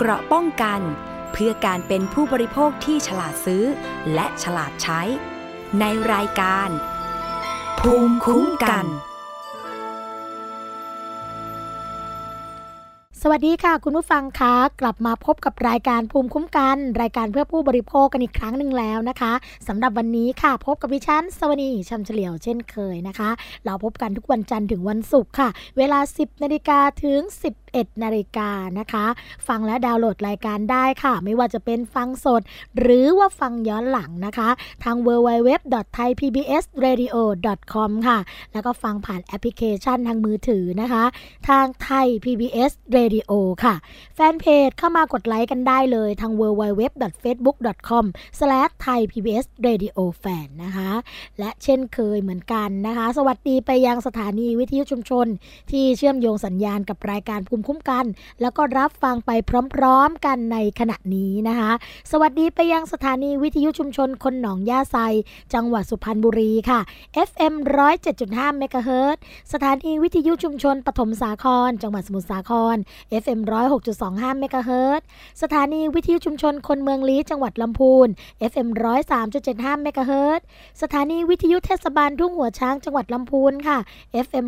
เกราะป้องกัน เพื่อการเป็นผู้บริโภคที่ฉลาดซื้อ และฉลาดใช้ ในรายการ ภูมิคุ้มกัน สวัสดีค่ะ คุณผู้ฟังคะกลับมาพบกับรายการภูมิคุ้มกัน รายการเพื่อผู้บริโภคกันอีกครั้งหนึ่งแล้วนะคะสำหรับวันนี้ค่ะ พบกับดิฉันสวนีชัมเฉลียวเช่นเคยนะคะ เราพบกันทุกวันจันทร์ถึงวันศุกร์ค่ะ เวลา 10นาฬิกาถึง11นาฬิกานะคะ ฟังและดาวน์โหลดรายการได้ค่ะ ไม่ว่าจะเป็นฟังสด หรือว่าฟังย้อนหลังนะคะ ทาง www.thaipbsradio.com ค่ะ แล้วก็ฟังผ่านแอปพลิเคชันทางมือถือนะคะ ทางไทย PBS Radio ค่ะ แฟนเพจเข้ามากดไลค์กันได้เลยทาง www.facebook.com/thaipbsradiofan นะคะ และเช่นเคยเหมือนกันนะคะ สวัสดีไปยังสถานีวิทยุชุมชน ที่เชื่อมโยงสัญญาณกับรายการภูมิคุ้มกัน แล้วก็รับฟังไปพร้อมๆกันในขณะนี้นะคะ สวัสดีไปยังสถานีวิทยุชุมชนคนหนองย่าไซ จังหวัดสุพรรณบุรีค่ะ FM 107.5เมกะเฮิรตซ์สถานีวิทยุชุมชนปฐมสาคร จังหวัดสมุทรสาคร FM 106.25เมกะเฮิรตซ์สถานีวิทยุชุมชนคนเมืองลี้จังหวัดลำพูน FM 103.75เมกะเฮิรตซ์สถานีวิทยุเทศบาลทุ่งหัวช้างจังหวัดลำพูนค่ะ FM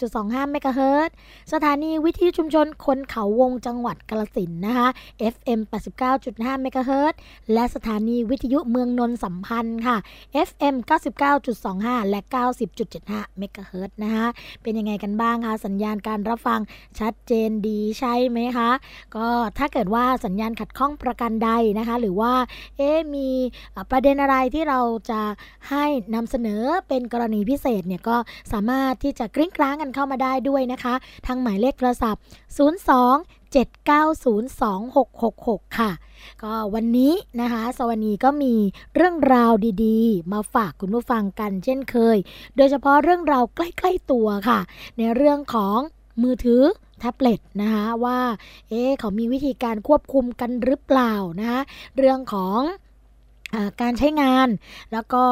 106.25เมกะเฮิรตซ์สถานีวิทยุชุมชนคนเขาวงจังหวัดกาฬสินธุ์นะคะ FM 89.5เมกะเฮิรตซ์และสถานีวิทยุเมืองนนท์สัมพันธ์ค่ะ FM 99.25 และ 90.75เมกะเฮิรตซ์นะคะเป็นยังไงกันบ้างคะสัญญาณการรับฟังชัดเจนดีใช่ไหมคะ ก็ถ้าเกิดว่าสัญญาณขัดข้องประกันใดนะคะ หรือว่าเอ๊มีประเด็นอะไรที่เราจะให้นำเสนอเป็นกรณีพิเศษเนี่ยก็สามารถที่จะกริ้งกร้างกันเข้ามาได้ด้วยนะคะ ทางหมายเลขโทรศัพท์ 02 7902666 ค่ะ ก็วันนี้นะคะ สวนีก็มีเรื่องราวดีๆ มาฝากคุณผู้ฟังกันเช่นเคย โดยเฉพาะเรื่องราวใกล้ๆตัวค่ะ ในเรื่องของมือถือแท็บเล็ตนะคะว่า เอ๊เขามีวิธีการควบคุมกันหรือเปล่านะคะเรื่องของ การใช้งาน แล้วก็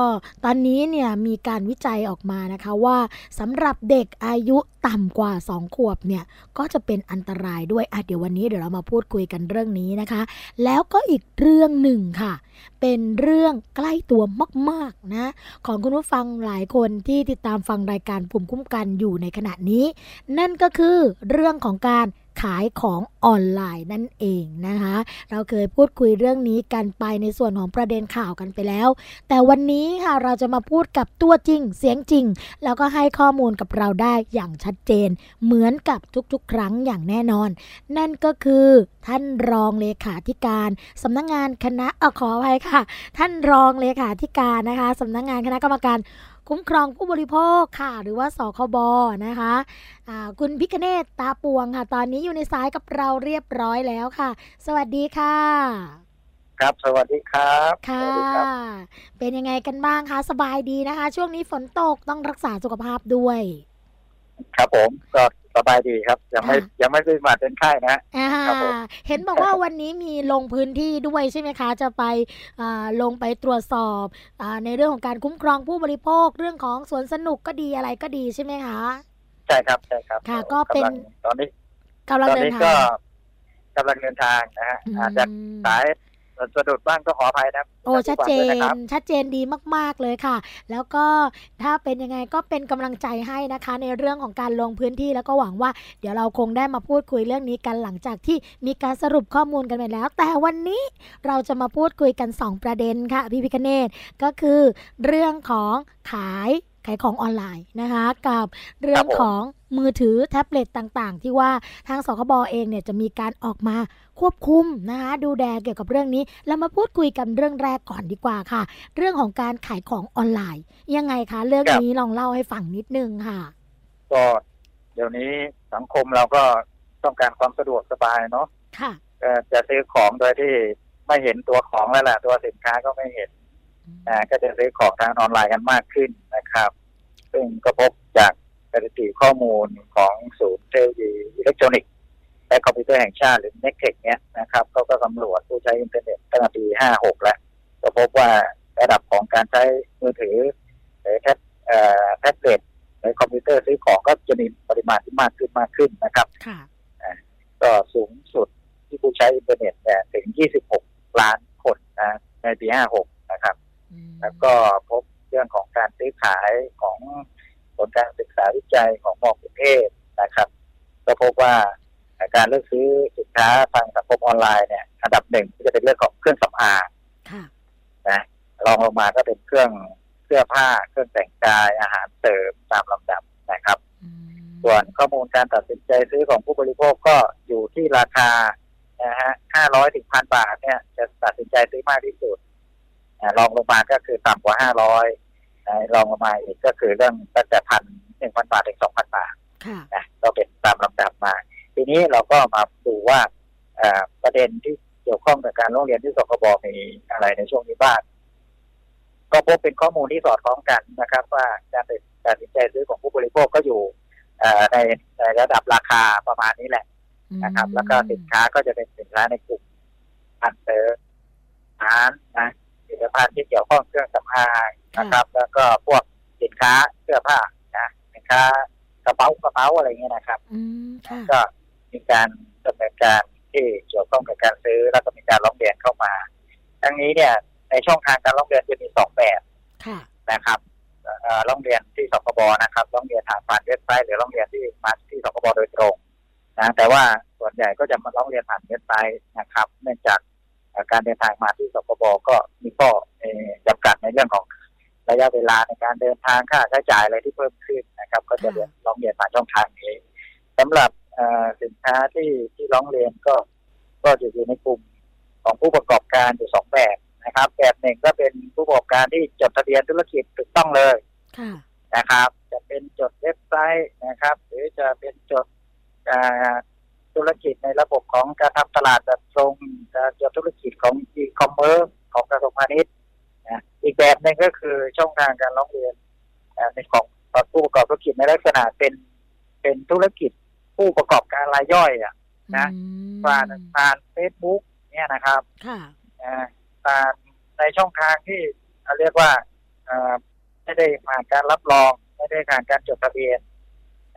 ตอนนี้เนี่ยมีการวิจัยออกมานะคะว่าสำหรับเด็กอายุต่ำกว่า 2 ขวบเนี่ยก็จะเป็นอันตรายด้วยอะเดี๋ยววันนี้เดี๋ยวเรามาพูดคุยกันเรื่องนี้นะคะ แล้วก็อีกเรื่องหนึ่งค่ะ เป็นเรื่องใกล้ตัวมากๆนะของคุณผู้ฟังหลายคนที่ติดตามฟังรายการภูมิคุ้มกันอยู่ในขณะนี้ นั่นก็คือเรื่องของการ ขายของออนไลน์นั่นเองนะคะ เราเคยพูดคุยเรื่องนี้กันไปในส่วนของประเด็นข่าวกันไปแล้ว แต่วันนี้ค่ะเราจะมาพูดกับตัวจริง เสียงจริง แล้วก็ให้ข้อมูลกับเราได้อย่างชัดเจน เหมือนกับทุกๆ ครั้งอย่างแน่นอน นั่นก็คือท่านรองเลขาธิการสำนักงานคณะอขออภัยค่ะ ท่านรองเลขาธิการนะคะสำนักงานคณะกรรมการ คุ้มครองผู้บริโภคค่ะ หรือว่าสคบนะคะอ่าคุณพิคเนตตาปวงค่ะ ตอนนี้อยู่ในสายกับเราเรียบร้อยแล้วค่ะ สวัสดีค่ะ ครับสวัสดีครับค่ะสวัสดีครับเป็นยังไงกันบ้างคะสบายดีนะคะ ช่วงนี้ฝนตกต้องรักษาสุขภาพด้วย ครับผมก็ สบายดีครับ ยังไม่ค่ะยังไม่ได้มาเป็นไข้นะอ่าครับผมเห็นบอกว่าวันนี้มีลงพื้นที่ด้วยใช่ไหมคะ จะไปอ่าลงไปตรวจสอบอาในเรื่องของการคุ้มครองผู้บริโภคเรื่องของสวนสนุกก็ดีอะไรก็ดีใช่ไหมคะใช่ครับใช่ครับค่ะก็เป็นำลังตอนนี้กำลังตอนเดินนี้ทาก็งกำลังเดินทางนะฮะอืมอาจจะสาย สะดุดบ้างก็ขออภัยนะครับโอ้ชัดเจทุกวันนวยนะครับชัดเจนดีมาก ๆ เลยค่ะ แล้วก็ถ้าเป็นยังไงก็เป็นกำลังใจให้นะคะ ในเรื่องของการลงพื้นที่แล้วก็หวังว่า เดี๋ยวเราคงได้มาพูดคุยเรื่องนี้กันหลังจากที่มีการสรุปข้อมูลกันไปแล้ว แต่วันนี้เราจะมาพูดคุยกัน 2 ประเด็นค่ะพี่พิคเนตก็คือเรื่องของขาย ขายของออนไลน์นะคะกับเรื่องของมือถือแท็บเล็ตต่างๆ ที่ว่าทางสคบเองเนี่ยจะมีการออกมาควบคุมนะคะดูแลเกี่ยวกับเรื่องนี้เรามาพูดคุยกันเรื่องแรกก่อนดีกว่าค่ะ เรื่องของการขายของออนไลน์ ยังไงคะเรื่องครับนี้ลองเล่าให้ฟังนิดนึงค่ะ ก็เดี๋ยวนี้สังคมเราก็ต้องการความสะดวกสบายเนาะค่ะก็จะซื้อของโดยที่ไม่เห็นตัวของแล้วแหละตัวสินค้าก็ไม่เห็น อ่าก็จะซื้อของทางออนไลน์กันมากขึ้นนะครับ ซึ่งก็พบจากสถิติข้อมูลของศูนย์เทคโนโลยีอิเล็กทรอนิกส์และคอมพิวเตอร์แห่งชาติหรือ n e c t e c h เนี้ยนะครับเขาก็สำรวจผู้ใช้อินเทอร์เน็ตตั้งแต่ปี 56 แล้ว ก็พบว่าระดับของการใช้มือถือหรือแท็บเอ่อแท็บเล็ตหรือคอมพิวเตอร์ซื้อของก็จะมีปริมาณที่มากขึ้นมากขึ้นนะครับค่ะก็สูงสุดที่ผู้ใช้อินเทอร์เน็ตเนี่ยถึง 26 ล้านคนนะในปี 56 นะครับอืม แล้วก็พบเรื่องของการซื้อขายของผลการศึกษาวิจัยของมอกรุงเทพนะครับ ก็พบว่าการเลือกซื้อสินค้าทางสังคมออนไลน์เนี่ยอันดับหนึ่งก็จะเป็นเรื่องของเครื่องสำอางค่ะนะรองลงมาก็เป็นเครื่องเสื้อผ้า เครื่องแต่งกายอาหารเสริมตามลำดับนะครับอืมส่วนข้อมูลการตัดสินใจซื้อของผู้บริโภคก็อยู่ที่ราคานะฮะห้าร้อยถึงพันบาทเนี่ยจะตัดสินใจซื้อมากที่สุดอ่า รองลงมาก็คือต่ำกว่าห้าร้อยรองลงมาอีกก็คือเรื่องตั้งแต่พันหนึ่งพันบาทถึงสองพันบาทค่ะนะก็เป็นตามลำดับมา ทีนี้เราก็มาดูว่าเอ่อประเด็นที่เกี่ยวข้องกับการร้องเรียนที่สคบมีอะไรในช่วงนี้บ้างก็พบเป็นข้อมูลที่สอดคล้องกันนะครับ ว่าการตัดสินใจซื้อของผู้บริโภคก็อยู่เอ่อในในระดับราคาประมาณนี้แหละนะครับ แล้วก็สินค้าก็จะเป็นสินค้าในกลุ่มอันเตอร์อาหารนะผ ลิตภัณฑ์ที่เกี่ยวข้องเครื่องสำอางนะครับ แล้วก็พวกสินค้าเสื้อผ้านะสินค้ากระเป๋ากระเป๋าอะไรเงี้ยนะครับอืมค่ะก็มีการดำเนินการที่เกี่ยวข้องกับการซื้อแล้วก็มีการร้องเรียนเข้ามา ทั้งนี้เนี่ยในช่องทางการร้องเรียนจะมีสองแบบค่ะนะครับเอ่อร้องเรียนที่สคบนะครับร้องเรียนทางผ่านเว็บไซต์หรือร้องเรียนที่มาที่สคบโดยตรงนะแต่ว่าส่วนใหญ่ก็จะมาร้องเรียนผ่านเว็บไซต์นะครับ เนื่องจากเอ่อ การเดินทางมาที่สคบก็มีข้อจำกัดในเรื่องของระยะเวลาในการเดินทางค่าใช้จ่ายอะไรที่เพิ่มขึ้นนะครับ ก็จะเรียนร้องเรียนผ่านช่องทางนี้สำหรับสินค้าที่ที่ร้องเรียนก็ก็จะอยู่ในกลุ่มของผู้ประกอบการอยู่สองแบบนะครับ แบบหนึ่งก็เป็นผู้ประกอบการที่จดทะเบียนธุรกิจถูกต้องเลยนะครับ จะเป็นจดเว็บไซต์นะครับ หรือจะเป็นจด ธุรกิจในระบบของการทำตลาดแบบตรงการจดธุรกิจของอีคอมเมิร์ซของกระทรวงพาณิชย์นะอีกแบบหนึ่งก็คือช่องทางการร้องเรียนอ่าในของผู้ประกอบธุรกิจในลักษณะเป็นเป็นธุรกิจผู้ประกอบการรายย่อยอะนะอืมผ่านผ่านเฟซบุ๊กเนี่ยนะครับค่ะอ่าผ่านในช่องทางที่เราเรียกว่าเอ่อไม่ได้ผ่านการรับรอง ไม่ได้ผ่านการจดทะเบียน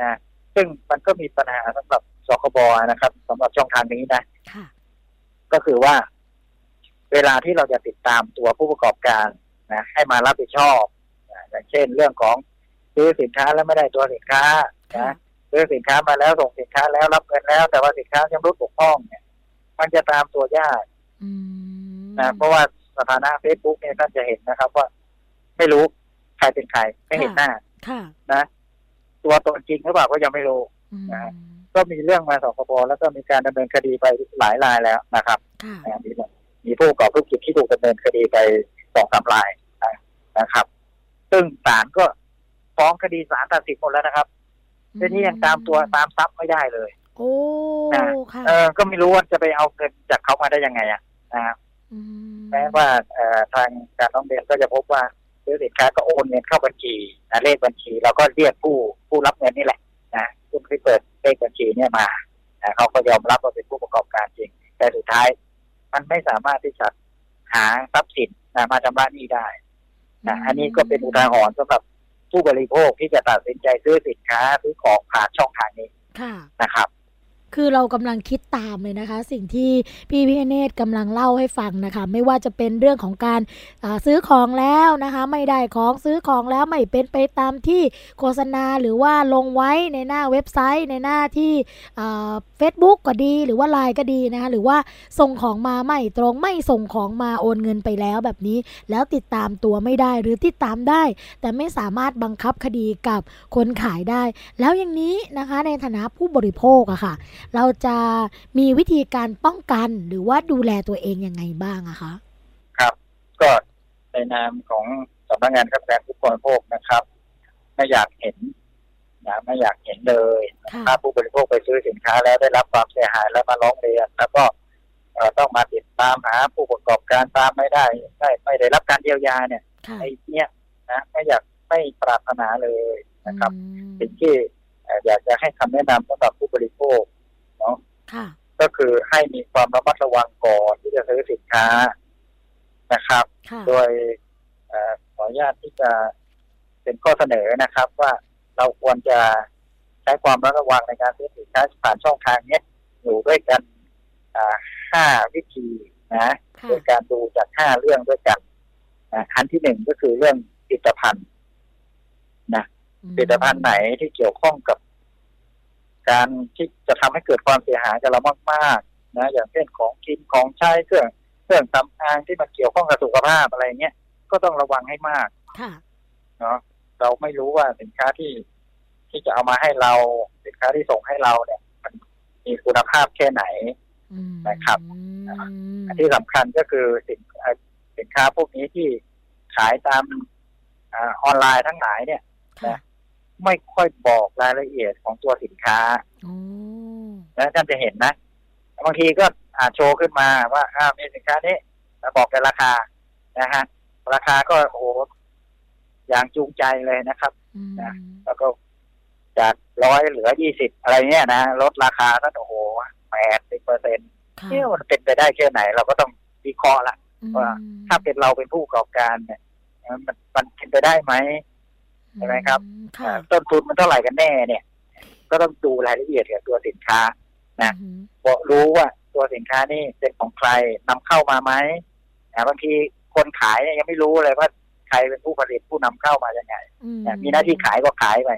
นะซึ่งมันก็มีปัญหาสำหรับ สคบนะครับสำหรับช่องทางนี้นะค่ะก็คือว่า เวลาที่เราจะติดตามตัวผู้ประกอบการนะให้มารับผิดชอบนะอย่างเช่น เรื่องของซื้อสินค้าแล้วไม่ได้ตัวสินค้าค่ะนะซื้อสินค้ามาแล้วส่งสินค้าแล้วรับเงินแล้ว แต่ว่าสินค้ายังรุดบกพร่องเนี่ย มันจะตามตัวยากอืมนะเพราะว่าสถานะเฟซบุ๊กเนี่ยท่านจะเห็นนะครับ ว่าไม่รู้ใครเป็นใครไม่เห็นหน้าค่ะนะตัวตนจริงหรือเปล่าก็ยังไม่รู้อืมนะ ก็มีเรื่องมาสคบแล้วก็มีการดำเนินคดีไปหลายรายแล้วนะครับค่ะนะมีมีผู้ประกอบธุรกิจที่ถูกดำเนินคดีไปสองสามรายนะนะครับ ซึ่งศาลก็ฟ้องคดีศาลตัดสินหมดแล้วนะครับทีนี้ยังตามตัวตามทรัพย์ไม่ได้เลย โอ้นะค่ะเออก็ไม่รู้ว่าจะไปเอาเงินจากเขามาได้ยังไงอะนะครับอืมแม้ว่าเอ่อทางการร้องเรียนก็จะพบว่าซื้อสินค้าก็โอนเงินเข้าบัญชีนะเลขบัญชี เราก็เรียกผู้ผู้รับเงินนี่แหละนะ ผู้ที่เปิดเลขบัญชีเนี่ยมานะเขาก็ยอมรับว่าเป็นผู้ประกอบการจริง แต่สุดท้าย มันไม่สามารถที่จะหาทรัพย์สินนะมาชำระหนี้ได้นะอันนี้ก็เป็นอุทาหรณ์สำหรับผู้บริโภคที่จะตัดสินใจซื้อสินค้าซื้อของผ่านช่องทางนี้ค่ะนะครับ คือเรากำลังคิดตามเลยนะคะ สิ่งที่พี่พิเนตกำลังเล่าให้ฟังนะคะ ไม่ว่าจะเป็นเรื่องของการาซื้อของแล้วนะคะ ไม่ได้ของซื้อของแล้วไม่เป็นไปตามที่โฆษณาหรือว่าลงไว้ในหน้าเว็บไซต์ ในหน้าที่เฟซบุ๊กก็ดีหรือว่าไลน์ก็ดีนะคะหรือว่าส่งของมาไม่ตรงไม่ส่งของมาโอนเงินไปแล้วแบบนี้ แล้วติดตามตัวไม่ได้หรือติดตามได้ แต่ไม่สามารถบังคับคดีกับคนขายได้ แล้วอย่างนี้นะคะในฐานะผู้บริโภคอะค่ะเราจะมีวิธีการป้องกันหรือว่าดูแลตัวเองยังไงบ้างอะคะ ครับ ก็ในนามของสำนักงานคัดแรงผู้บริโภคนะครับ ไม่อยากเห็นนะไม่อยากเห็นเลยค่ะถ้าผู้บริโภคไปซื้อสินค้าแล้วได้รับความเสียหายแล้วมาร้องเรียน แล้วก็เอ่อต้องมาติดตามหาผู้ประกอบการตามไม่ได้ไม่ไม่ได้รับการเยียวยาเนี่ยค่ะไอ้เนี่ยนะไม่อยากไม่ปรารถนาเลยนะครับอืมสิ่งที่เอ่ออยากจะให้คำแนะนำสำหรับผู้บริโภคเนาะค่ะ ก็คือให้มีความระมัดระวังก่อนที่จะซื้อสินค้านะครับค่ะโดยเอ่อขออนุญาตที่จะเป็นข้อเสนอนะครับ ว่าเราควรจะใช้ความระมัดระวังในการซื้อสินค้าผ่านช่องทางเนี้ยอยู่ด้วยกันอ่าห้าวิธีนะค่ะโดยการดูจากห้าเรื่องด้วยกันนะอันที่หนึ่งก็คือเรื่องผลิตภัณฑ์ผลิตภัณฑ์ไหนที่เกี่ยวข้องกับ การที่จะทำให้เกิดความเสียหายกับเรามากๆนะอย่างเช่นของกินของใช้เครื่องเครื่องสำอางที่มันเกี่ยวข้องกับสุขภาพอะไรเงี้ยก็ต้องระวังให้มากค่ะเนาะเราไม่รู้ว่าสินค้าที่ที่จะเอามาให้เราสินค้าที่ส่งให้เราเนี่ยมันมีคุณภาพแค่ไหนอืมนะครับอืมอันที่สำคัญก็คือสินเอ่อสินค้าพวกนี้ที่ขายตามอาออนไลน์ทั้งหลายเนี่ยค่ะ ไม่ค่อยบอกรายละเอียดของตัวสินค้าโอ้แล้วท่านจะเห็นนะบางทีก็อาโชว์ขึ้นมาว่าอ้าวมีสินค้านี้แล้วบอกแต่ราคานะฮะ ราคาก็โอ้โหอย่างจูงใจเลยนะครับอืมนะแล้วก็จากร้อยเหลือยี่สิบอะไรเงี้ยนะลดราคาตั้งโอ้โหแปดสิบเปอร์เซ็นต์ค่ะนี่มันเป็นไปได้แค่ไหน เราก็ต้องวิเคราะห์ละอืมว่าถ้าเป็นเราเป็นผู้ประกอบการเนี่ยมันมันเป็นไปได้ไหม ใช่ไหมครับค่ะอ่าต้นทุนมันเท่าไหร่กันแน่เนี่ย ก็ต้องดูรายละเอียดเกี่ยวกับตัวสินค้านะอืมบอกรู้ว่าตัวสินค้านี่เป็นของใครนำเข้ามาไหมอ่าบางทีคนขายเนี่ยยังไม่รู้เลยว่าใครเป็นผู้ผลิตผู้นำเข้ามายังไงอืนะมีหน้าที่ขายก็ขายไป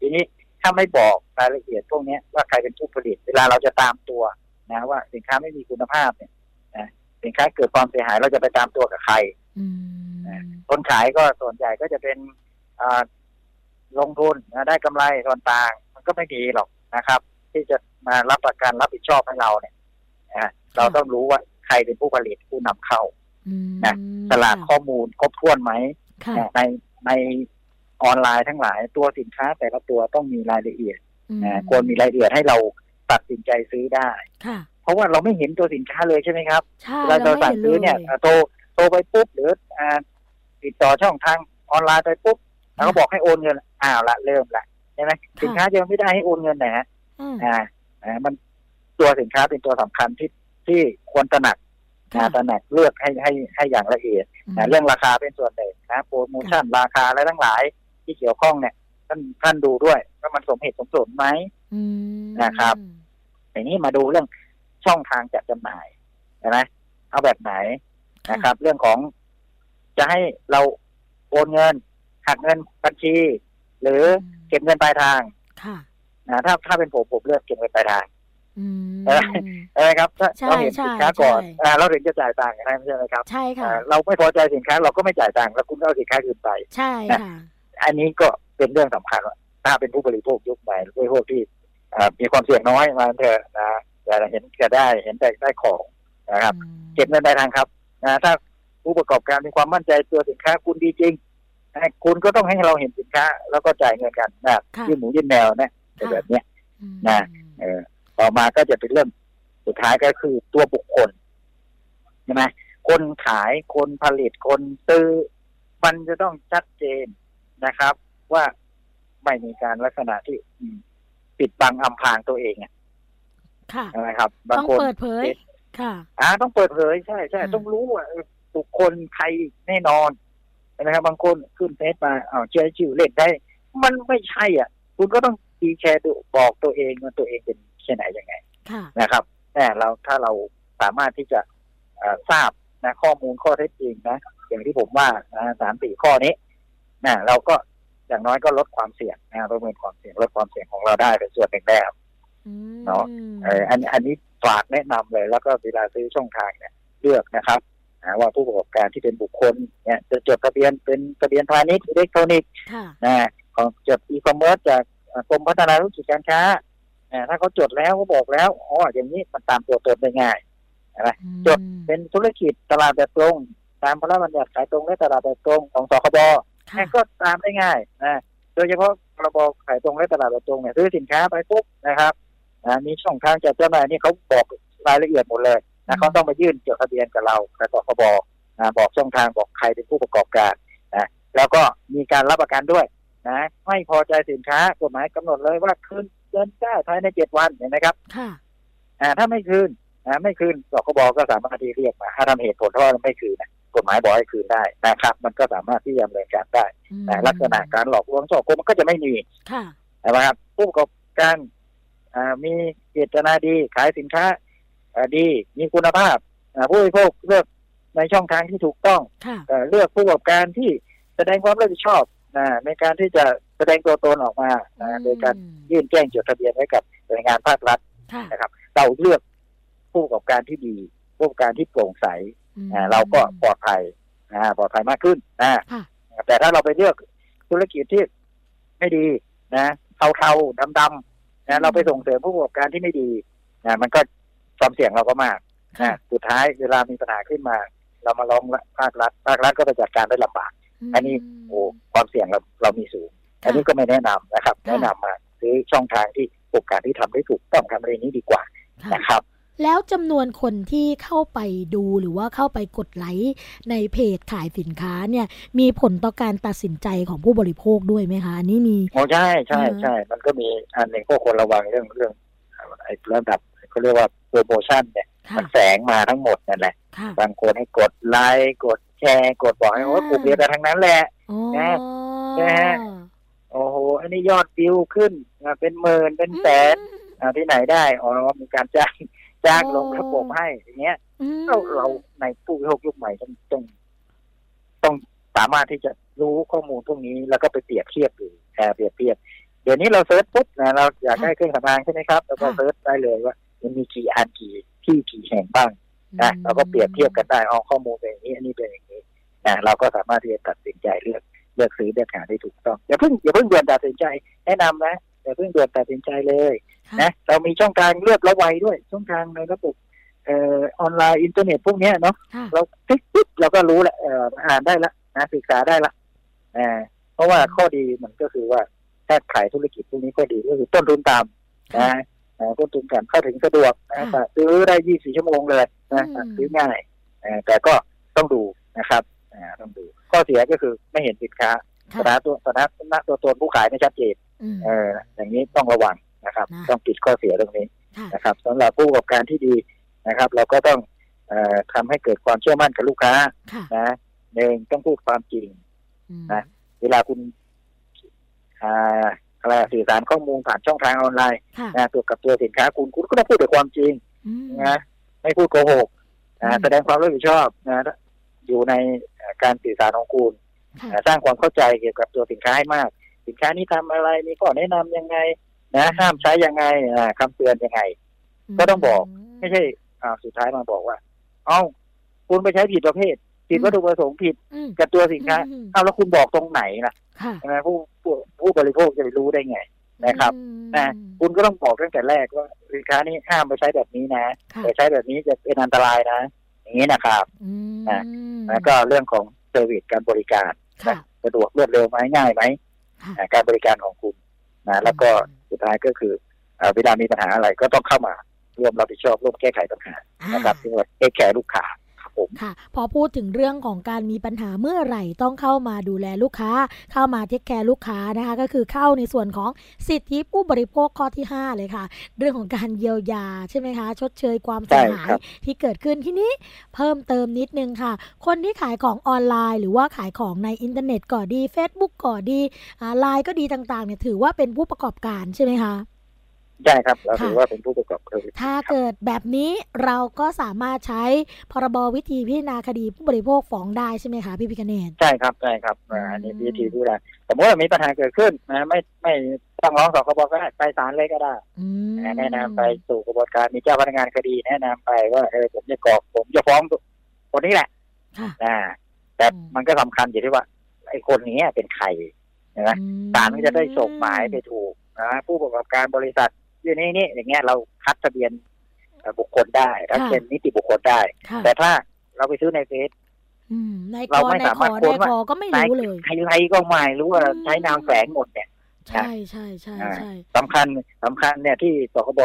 ทีนี้ถ้าไม่บอกรายละเอียดพวกเนี้ยว่าใครเป็นผู้ผลิต เวลาเราจะตามตัวนะว่าสินค้าไม่มีคุณภาพเนี่ยนะสินค้าเกิดความเสียหายเราจะไปตามตัวกับใครอืมคนขายก็ส่วนใหญ่ก็จะเป็นอ่า ลงทุนนะได้กำไรส่วนต่าง มันก็ไม่ดีหรอกนะครับ ที่จะมารับประกันรับผิดชอบให้เราเนี่ยนะเราต้องรู้ว่าใครเป็นผู้ผลิตผู้นำเข้าอืมนะตลาดข้อมูลครบถ้วนไหมค่ะนะในในออนไลน์ทั้งหลายตัวสินค้าแต่ละตัวต้องมีรายละเอียดอืมนะควรมีรายละเอียดให้เราตัดสินใจซื้อได้ค่ะเพราะว่าเราไม่เห็นตัวสินค้าเลยใช่ไหมครับใช่เวลาเราไม่สั่งห็ซื้อเนี่ยลอ่าโทรโทรไปปุ๊บหรืออ่าติดต่อช่องทางออนไลน์ไปปุ๊บ แล้วก็บอกให้โอนเงินอ้าวละเริ่มละใช่ไหมสินค้ายังไม่ได้ให้โอนเงินนะฮะอืมอ่าอ่ามันตัวสินค้าเป็นตัวสำคัญที่ที่ควรตระหนักค่ะนะตระหนักเลือกให้ให้ให้อย่างละเอียดนะเรื่องราคาเป็นส่วนหนึ่งนะโปรโมชั่นราคาอะไรทั้งหลายที่เกี่ยวข้องเนี่ย ท่านท่านดูด้วยว่ามันสมเหตุสมผลไหมอืมนะครับอย่างนี้มาดูเรื่องช่องทางจัดจำหน่ายใช่ไหมเอาแบบไหนนะครับ เรื่องของจะให้เราโอนเงิน หักเงินบัญชี หรือเก็บเงินปลายทางค่ะนะถ้าถ้าเป็นผมผมเลือกเก็บเงินปลายทางอืมเออใช่ไหมครับถ้าใช่เราเห็นใช่สินค้าก่อนใช่อ่าเราถึงจะจ่ายตังค์นะใช่ไหมครับใช่ค่ะอ่าเราไม่พอใจสินค้าเราก็ไม่จ่ายตังค์แล้วคุณก็เอาสินค้าคืนไป ใช่ค่ะอันนี้ก็เป็นเรื่องสำคัญว่าถ้าเป็นผู้บริโภคยุคใหม่ผู้บริโภคที่อ่ามีความเสี่ยงน้อยมาเถอะนะแต่เห็นจะได้เห็นแต่ได้ของนะครับอืมเก็บเงินปลายทางครับนะถ้าผู้ประกอบการมีความมั่นใจตัวสินค้าคุณดีจริงนะ คุณก็ต้องให้เราเห็นสินค้า แล้วก็จ่ายเงินกันนะค่ะยื่นหมูยื่นแมวนะเป็นแบบเนี้ยอืมนะเออต่อมาก็จะเป็นเรื่องสุดท้ายก็คือตัวบุคคลใช่ไหมคนขายคนผลิตคนซื้อ มันจะต้องชัดเจนนะครับ ว่าไม่มีการลักษณะที่อืมปิดบังอำพรางตัวเองอะค่ะใช่ไหมครับบางต้องคนเปิดเผย ค่ะ อ่า ต้องเปิดเผยใช่ใช่อ่าต้องรู้ว่าเออบุคคลใครแน่นอน ใช่ไหมครับ บางคนขึ้นเฟซมาอ้าวเชื่อชื่อเล่นได้ มันไม่ใช่อะ คุณก็ต้องดีแชร์ดูบอกตัวเองว่าตัวเองเป็นแค่ไหนยังไงค่ะนะครับแต่เราถ้าเราสามารถที่จะเอ่อทราบนะข้อมูลข้อเท็จจริงนะอย่างที่ผมว่านะสามสี่ข้อนี้นะเราก็อย่างน้อยก็ลดความเสี่ยงนะประเมินความเสี่ยงลดความเสี่ยงของเราได้เป็นส่วนหนึ่งแล้วอืมเนาะเอออันอันนี้ฝากแนะนำเลย แล้วก็เวลาซื้อช่องทางเนี่ยเลือกนะครับ นะว่าผู้ประกอบการที่เป็นบุคคลเนี่ยจะจดทะเบียนเป็นทะเบียนพาณิชย์อิเล็กทรอนิกส์ค่ะนะของจดอีคอมเมิร์ซจากเอ่อกรมพัฒนาธุรกิจการค้าอ่าถ้าเขาจดแล้วเขาบอกแล้วอ๋ออย่างนี้มันตามตัวตนได้ง่ายจดเป็นธุรกิจตลาดแบบตรง ตามพระราชบัญญัติขายตรงและตลาดแบบตรงของสคบค่ะเนี่ยก็ตามได้ง่ายนะโดยเฉพาะพรบขายตรงและตลาดแบบตรงเนี่ยซื้อสินค้าไปปุ๊บนะครับอ่ามีช่องทางจัดจำหน่ายนี่เขาบอกรายละเอียดหมดเลย นะเขาต้องมายื่นจดทะเบียนกับเรากับสคบนะบอกช่องทางบอกใครเป็นผู้ประกอบการนะแล้วก็มีการรับประกันด้วยนะไม่พอใจสินค้ากฎหมายกำหนดเลยว่าคืนเงินได้ภายในเจ็ดวันเห็นไหมครับค่ะอ่าถ้าไม่คืนอ่าไม่คืนสคบก็สามารถที่เรียกมาถ้าทำเหตุผลเพราะว่าไม่คืนนะกฎหมายบอกให้คืนได้นะครับ มันก็สามารถที่จะดำเนินการได้อืมแต่ลักษณะการหลอกลวงช่อโกงมันก็จะไม่มีค่ะใช่ไหมครับผู้ประกอบการอ่ามีเจตนาดีขายสินค้าเอ่อ ดีมีคุณภาพอ่าผู้บริโภคเลือกในช่องทางที่ถูกต้องค่ะเอ่อเลือกผู้ประกอบการที่แสดงความรับผิดชอบนะในการที่จะแสดงตัวตนออกมานะโดยการยื่นแจ้งจดทะเบียนไว้กับหน่วยงานภาครัฐค่ะนะครับ เราเลือกผู้ประกอบการที่ดี ผู้ประกอบการที่โปร่งใสอืมอ่าเราก็ปลอดภัยอ่าปลอดภัยมากขึ้นนะค่ะแต่ถ้าเราไปเลือกธุรกิจที่ไม่ดีนะเทาๆดำๆนะเราไปส่งเสริมผู้ประกอบการที่ไม่ดีนะมันก็ ความเสี่ยงเราก็มากค่ะนะสุดท้ายเวลามีปัญหาขึ้นมา เรามาร้องภาครัฐภาครัฐก็ไปจัดการได้ลำบาก อันนี้โอ้ความเสี่ยงเราเรามีสูง อันนี้ก็ไม่แนะนำนะครับค่ะแนะนำมาซื้อช่องทางที่โอกาสที่ทำได้ถูกต้องทำอะไรนี้ดีกว่าค่ะนะครับแล้วจำนวนคนที่เข้าไปดูหรือว่าเข้าไปกดไลค์ในเพจขายสินค้าเนี่ยมีผลต่อการตัดสินใจของผู้บริโภคด้วยไหมคะอันนี้มีโอ้ใช่ใช่อ่าใช่มันก็มีอันหนึ่งก็ควรระวังเรื่องเรื่องไอ้ระดับเขาเรียกว่า โปรโมชั่นเนี่ยค่ะมันแสงมาทั้งหมดนั่นแหละค่ะบางคนให้กดไลค์กดแชร์กดบอกให้โอ้ยอ่ากลุ่มเดียวกันทั้งนั้นแหละอ๋อนะนะฮะโอ้โหอันนี้ยอดวิวขึ้นอ่าเป็นหมื่นเป็นแสนอ่าที่ไหนได้อ๋อมีการจ้างจ้างลงระบบให้อย่างเงี้ยอืมเราเราในผู้บริโภคยุคใหม่ต้องต้องต้องสามารถที่จะรู้ข้อมูลพวกนี้แล้วก็ไปเปรียบเทียบดูแอบเปรียบเทียบ เดี๋ยวนี้เรา search ปุ๊บนะเราอยากได้เครื่องสำอางใช่ไหมครับแล้วก็ search ได้เลยว่า มันมีกี่อันกี่ที่กี่แห่งบ้างนะเราก็เปรียบเทียบกันได้เอาข้อมูลเป็นอย่างนี้ อันนี้เป็นอย่างนี้นะเราก็สามารถที่จะตัดสินใจเลือกเลือกซื้อเลือกหาได้ถูกต้องอย่าเพิ่งอย่าเพิ่งด่วนตัดสินใจแนะนำนะอย่าเพิ่งด่วนตัดสินใจเลยค่ะนะเรามีช่องทางเลือกระไวด้วย ช่องทางในระบบเอ่อออนไลน์อินเทอร์เน็ตพวกเนี้ยเนาะค่ะเราคลิกปุ๊บเราก็รู้แล้วเอ่ออ่านได้ละนะศึกษาได้ละอ่าเพราะว่าข้อดีมันก็คือว่าถ้าขายธุรกิจพวกนี้ข้อดีก็คือต้นทุนต่ำนะ อ่าต้นทุนต่ำเข้าถึงสะดวกนะสั่งซื้อได้ 24 ชั่วโมงเลยนะสั่งซื้อง่ายอ่าแต่ก็ต้องดูนะครับอ่าต้องดู ข้อเสียก็คือไม่เห็นสินค้าสค่ะถานะตัวสถานะตัวตนผู้ขายไม่ชัดเจนอืมเอออย่างนี้ต้องระวังนะครับนะต้องปิดข้อเสียตรงนี้ค่ะนะครับสำหรับผู้ประกอบการที่ดีนะครับ เราก็ต้องเอ่อทำให้เกิดความเชื่อมั่นกับลูกค้าค่ะนะหนึ่งต้องพูดความจริงอืมนะเวลาคุณ อ่าอะไรอะสื่อสารข้อมูลผ่านช่องทางออนไลน์ค่ะนะตัวกับตัวสินค้าคุณคุณก็ต้องพูดแต่ความจริงอืมนะไม่พูดโกหกอืนะมแสดงความรับผิดชอบนะอยู่ในเอ่อการสื่อสารของคุณค่ะนะสร้างความเข้าใจเกี่ยวกับตัวสินค้าให้มาก สินค้านี้ทำอะไรมีข้อแนะนำยังไง นะห้ามใช้ยังไงอ่าคำเตือนยังไง ก็ต้องบอกไม่ใช่อ่าสุดท้ายมาบอกว่า เอ้าคุณไปใช้ผิดประเภท ผิดวัตถุประสงค์ผิดอืมกับตัวสินค้าอืมเอ้าแล้วคุณบอกตรงไหนล่ะค่ะใช่ไหมผู้ผู้ผู้บริโภคจะไปรู้ได้ไงนะครับอืมนะคุณก็ต้องบอกตั้งแต่แรกว่าสินค้านี้ห้ามไปใช้แบบนี้นะค่ะไปใช้แบบนี้จะเป็นอันตรายนะ อย่างนี้นะครับอืมนะแล้วก็เรื่องของ service การบริการค่ะนะสะดวกรวดเร็วไหมง่ายไหมค่ะอ่าการบริการของคุณนะแล้วก็สุดท้ายก็คือเอ่อเวลามีปัญหาอะไรก็ต้องเข้ามาร่วมรับผิดชอบร่วมแก้ไขปัญหานะครับที่ว่า take care ลูกค้าครับ ผมค่ะ พอพูดถึงเรื่องของการมีปัญหาเมื่อไหร่ต้องเข้ามาดูแลลูกค้า เข้ามา take care ลูกค้านะคะก็คือเข้าในส่วนของสิทธิผู้บริโภคข้อที่ 5 เลยค่ะ เรื่องของการเยียวยาใช่ไหมคะ ชดเชยความเสียหายที่เกิดขึ้นที่นี้เพิ่มเติมนิดนึงค่ะ คนที่ขายของออนไลน์ หรือว่าขายของในอินเทอร์เน็ตก็ดี Facebook ก็ดีไลน์ก็ดีต่างๆเนี่ยถือว่าเป็นผู้ประกอบการใช่ไหมคะ ใช่ครับเราค่ะถือว่าเป็นผู้ประกอบธุรกิจถ้าครับเกิดแบบนี้เราก็สามารถใช้พรบวิธีพิจารณาคดีผู้บริโภคฟ้องได้ใช่ไหมคะพี่พิคเนตใช่ครับใช่ครับอ่าอืมอันนี้วิธีดูแลสมมติว่ามีปัญหาเกิดขึ้นนะไม่ไม่ต้องร้องสคบก็ได้ไปศาลเลยก็ได้อืมนะแนะนำไปสู่กระบวนการมีเจ้าพนักงานคดีแนะนำไปว่าเออผมจะกรอกผมจะฟ้องคนนี้แหละค่ะนะแต่อืมมันก็สำคัญอยู่ที่ว่าไอ้คนนี้เป็นใครนะอืมศาลก็จะได้ส่งหมายไปถูกนะผู้ประกอบการบริษัท อยู่นี่นี่อย่างเงี้ยเราคัดทะเบียนเอ่อบุคคลได้ถ้าเป็นนิติบุคคลได้ค่ะแต่ถ้าเราไปซื้อในเฟซอืมในคเราอไม่ในสาคมารอถในค้นว่าคอก็ไม่รู้เลยใครไรก็ไม่รู้ว่าอืมใช้นามแฝงหมดเนี่ย ใช่ใช่ใช่ใช่สำคัญสำคัญเนี่ยที่สคบ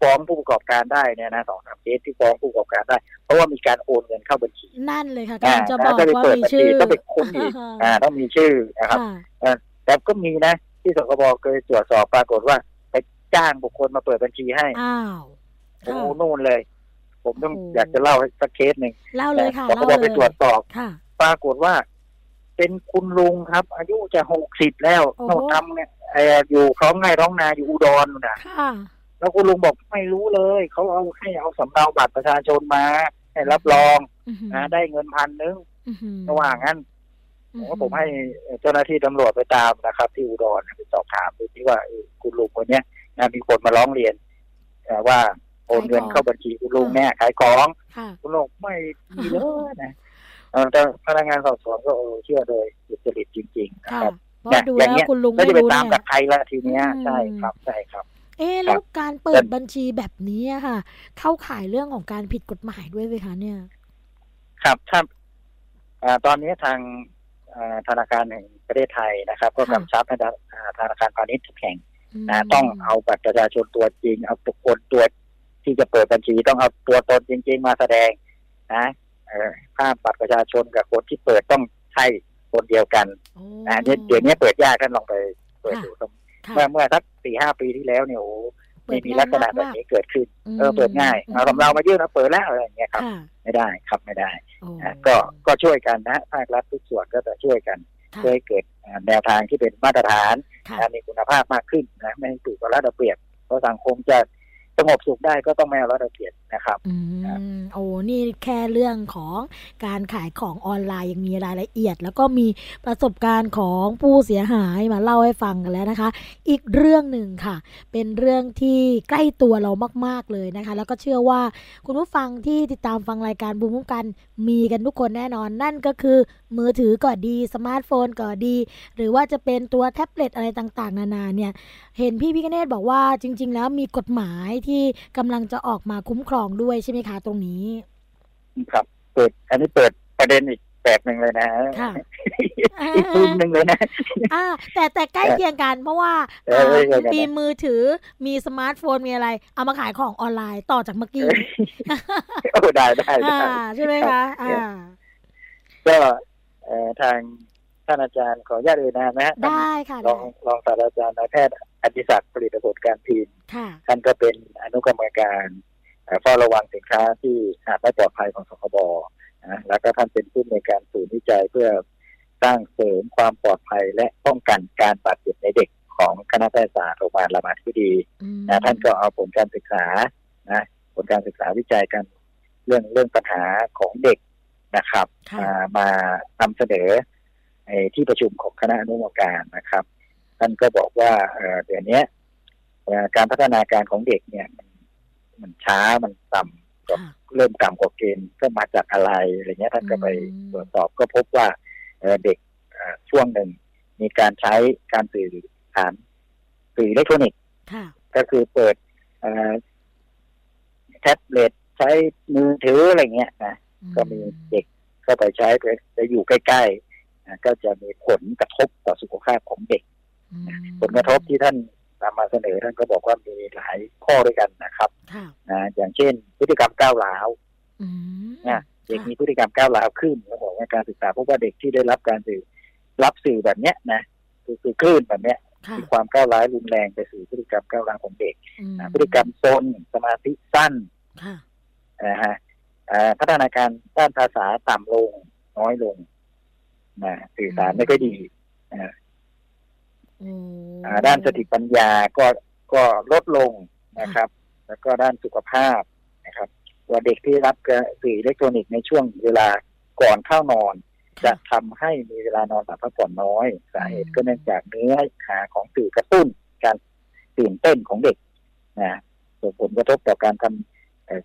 ฟ้องผู้ประกอบการได้เนี่ยนะสองสามเคสที่ฟ้องผู้ประกอบการได้ เพราะว่ามีการโอนเงินเข้าบัญชี นั่นเลยค่ะอ่ากำลังจะบอกแล้วก็ไปว่าเปิดมีบัญชีชื่อต้องไปค้นอีกอ่าต้องมีชื่อนะครับค่ะแต่ก็มีนะที่สคบเคยตรวจสอบปรากฏว่าไป จ้างบุคคลมาเปิดบัญชีให้อ้าวโอ้ค่ะโหนู่นเลย ผมต้องโอ้อยากจะเล่าให้สักเคสหนึ่งเล่าเลยค่ะสคเล่าบเลไปยตรวจสอบค่ะปรากฏว่า เป็นคุณลุงครับ อายุจะหกสิบแล้วโอ้โหโน่นทำเนี่ยเอ่ออยู่คล้องไร่ท้องนาอยู่อุดรนู่นนะค่ะแล้วคุณลุงบอกไม่รู้เลย เขาเอาให้เอาสำเนาบัตรประชาชนมาให้รับรองอือหือนะได้เงินพันหนึงอือหือระหว่างนั้นผมก็ผมให้เจ้าหน้าที่ตำรวจไปตามนะครับ ที่อุดรไปสอบถามดูที่ว่าเออคุณลุงคนเนี้ย นะมีคนมาร้องเรียนเอ่อว่าโอนเงินเข้าบัญชีคุณลุงแน่ขายของค่ะคุณลุงไม่ดีเลยนะเออแต่พนักงานสอบสวนก็เออเชื่อโดยสุจริตจริง ๆ นะค่ะครับเพราะดูอแล้ย่างเงี้วยคุณลุงแล้วไม่จะไปรู้ตามเนี่กับยใครละทีเนี้ยอืมใช่ครับใช่ครับ เอ๊ะแล้วการเปิดบัญชีแบบนี้อะค่ะ เข้าข่ายเรื่องของการผิดกฎหมายด้วยไหมคะเนี่ย ครับถ้าอ่าตอนนี้ทางอ่าธนาคารแห่งประเทศไทยนะครับ ก็ค่ะกำชับให้ธนาอ่าธนาคารพาณิชย์ทุกแห่งม นะต้องเอาบัตรประชาชนตัวจริง เอาตัวคนตัวที่จะเปิดบัญชีต้องเอาตัวตนจริง ๆ มาแสดงนะเออภาพบัตรประชาชนกับคนที่เปิดต้องใช่คนเดียวกันโอ้นะเนี่ยเดี๋ยวนี้เปิดยากท่านลองไปเปิดค่ะดูค่ะเมื่อเมื่อสักสี่ห้าปีที่แล้วเนี่ยโอ้เปิไม่ดมีง่ายลักษณะมากแบบนี้เกิดขึ้นมเออเปิดง่ายเอาสำเรามายื่นแล้วเปิดแล้วอะไรอย่างเงี้ยครับค่ะไม่ได้ครับไม่ได้โอ้นะก็ก็ช่วยกันนะภาครัฐทุกส่วนก็จะช่วยกันค่ะ เพื่อให้เกิดอ่าแนวทางที่เป็นมาตรฐานค่ะนะมีคุณภาพมากขึ้นนะไม่ให้ถูกกับรัฐเอาเปรียบเพราะสังคมจะสงบสุขได้ก็ต้องไม่เอารัฐเอาเปรียบนะครับอืมโอ้นี่แค่เรื่องของการขายของออนไลน์ยังมีรายละเอียด แล้วก็มีประสบการณ์ของผู้เสียหายมาเล่าให้ฟังกันแล้วนะคะ อีกเรื่องหนึ่งค่ะ เป็นเรื่องที่ใกล้ตัวเรามาก ๆเลยนะคะ แล้วก็เชื่อว่าคุณผู้ฟังที่ติดตามฟังรายการบูมคุ้มกันมีกันทุกคนแน่นอนนั่นก็คือ มือถือก็ดี สมาร์ทโฟนก็ดี หรือว่าจะเป็นตัวแท็บเล็ตอะไรต่างๆ นานาเนี่ย เห็นพี่พิฆเนศบอกว่าจริง ๆ แล้วมีกฎหมายที่กำลังจะออกมาคุ้มครองด้วยใช่ไหมคะตรงนี้ ครับ เปิด อันนี้เปิดประเด็นอีกแบบหนึ่งเลยนะค่ะอีกมุมหนึ่งเลยนะอ่าแต่แต่ใกล้เคียงกันเพราะว่าเอออ่าใกล้เคียงกันนะมีมือถือมีสมาร์ทโฟนมีอะไร เอามาขายของออนไลน์ต่อจากเมื่อกี้โอ้ได้ได้ได้อ่าใช่ไหมคะอ่าก็เอ่อ ทางท่านอาจารย์ขออนุญาตเอ่ยนามนะฮะได้ค่ะรได้องรองศาสตราจารย์นายแพทย์อดิศักดิ์ผลิตผลการพิมพ์ค่ะท่านก็เป็นอนุกรรมการเอ่อเฝ้าระวังสินค้าที่อาจไม่ปลอดภัยของสคบนะแล้วก็ท่านเป็นผู้ในวยการศูนย์วิจัยเพื่อสร้างเสริมความปลอดภัยและป้องกันการบาดเจ็บในเด็กของคณะแพทยศาสตร์โรงพยาบาลรามาธิบดีอืมนะท่านก็เอาผลการศึกษานะผลการศึกษาวิจัยกันเรื่องเรื่องปัญหาของเด็ก นะครับค่ะมามานำเสนอในที่ประชุมของคณะอนุกรรมการนะครับ ท่านก็บอกว่าเอ่อเดี๋ยวนี้เอ่อการพัฒนาการของเด็กเนี่ย มันมันช้ามันต่ำค่ะเริ่มต่ำกว่าเกณฑ์ก็มาจากอะไรอะไรเงี้ยท่านก็ไปอืมตรวจสอบก็พบว่าเอ่อเด็กเอ่อช่วงหนึ่งมีการใช้การสื่อสารสื่ออิเล็กทรอนิกส์ค่ะก็คือเปิดเอ่อแท็บเล็ตใช้มือถืออะไรเงี้ยนะ ก็มีเด็กเข้าไปใช้ไปไปอยู่ใกล้ๆนะก็จะมีผลกระทบต่อสุขภาพของเด็กอืมผลกระทบที่ท่านนำมาเสนอท่านก็บอกว่ามีหลายข้อด้วยกันนะครับค่ะนะอย่างเช่น พฤติกรรมก้าวร้าวอืมนะเด็กมีพฤติกรรมก้าวร้าวขึ้นแล้วบอกว่าการศึกษาพบว่าเด็กที่ได้รับการสื่อรับสื่อแบบเนี้ยนะคือคือคลื่นแบบเนี้ยค่ะมีความก้าวร้าวรุนแรงไปสู่พฤติกรรมก้าวร้าวของเด็กอืมนะพฤติกรรมซนสมาธิสั้นค่ะนะฮะอ่า พัฒนาการด้านภาษาต่ำลงน้อยลงนะสื่อสารไม่ค่อยดีนะโอ้อ่าด้านสติปัญญาก็ก็ลดลงนะครับ แล้วก็ด้านสุขภาพนะครับว่าเด็กที่รับกระสื่ออิเล็กทรอนิกส์ในช่วงเวลาก่อนเข้านอน จะทำให้มีเวลานอนหลับพักผ่อนน้อย สาเหตุก็เนื่องจากเนื้อหาของสื่อกระตุ้น การตื่นเต้นของเด็กนะส่งผลกระทบต่อการทำเอ่อ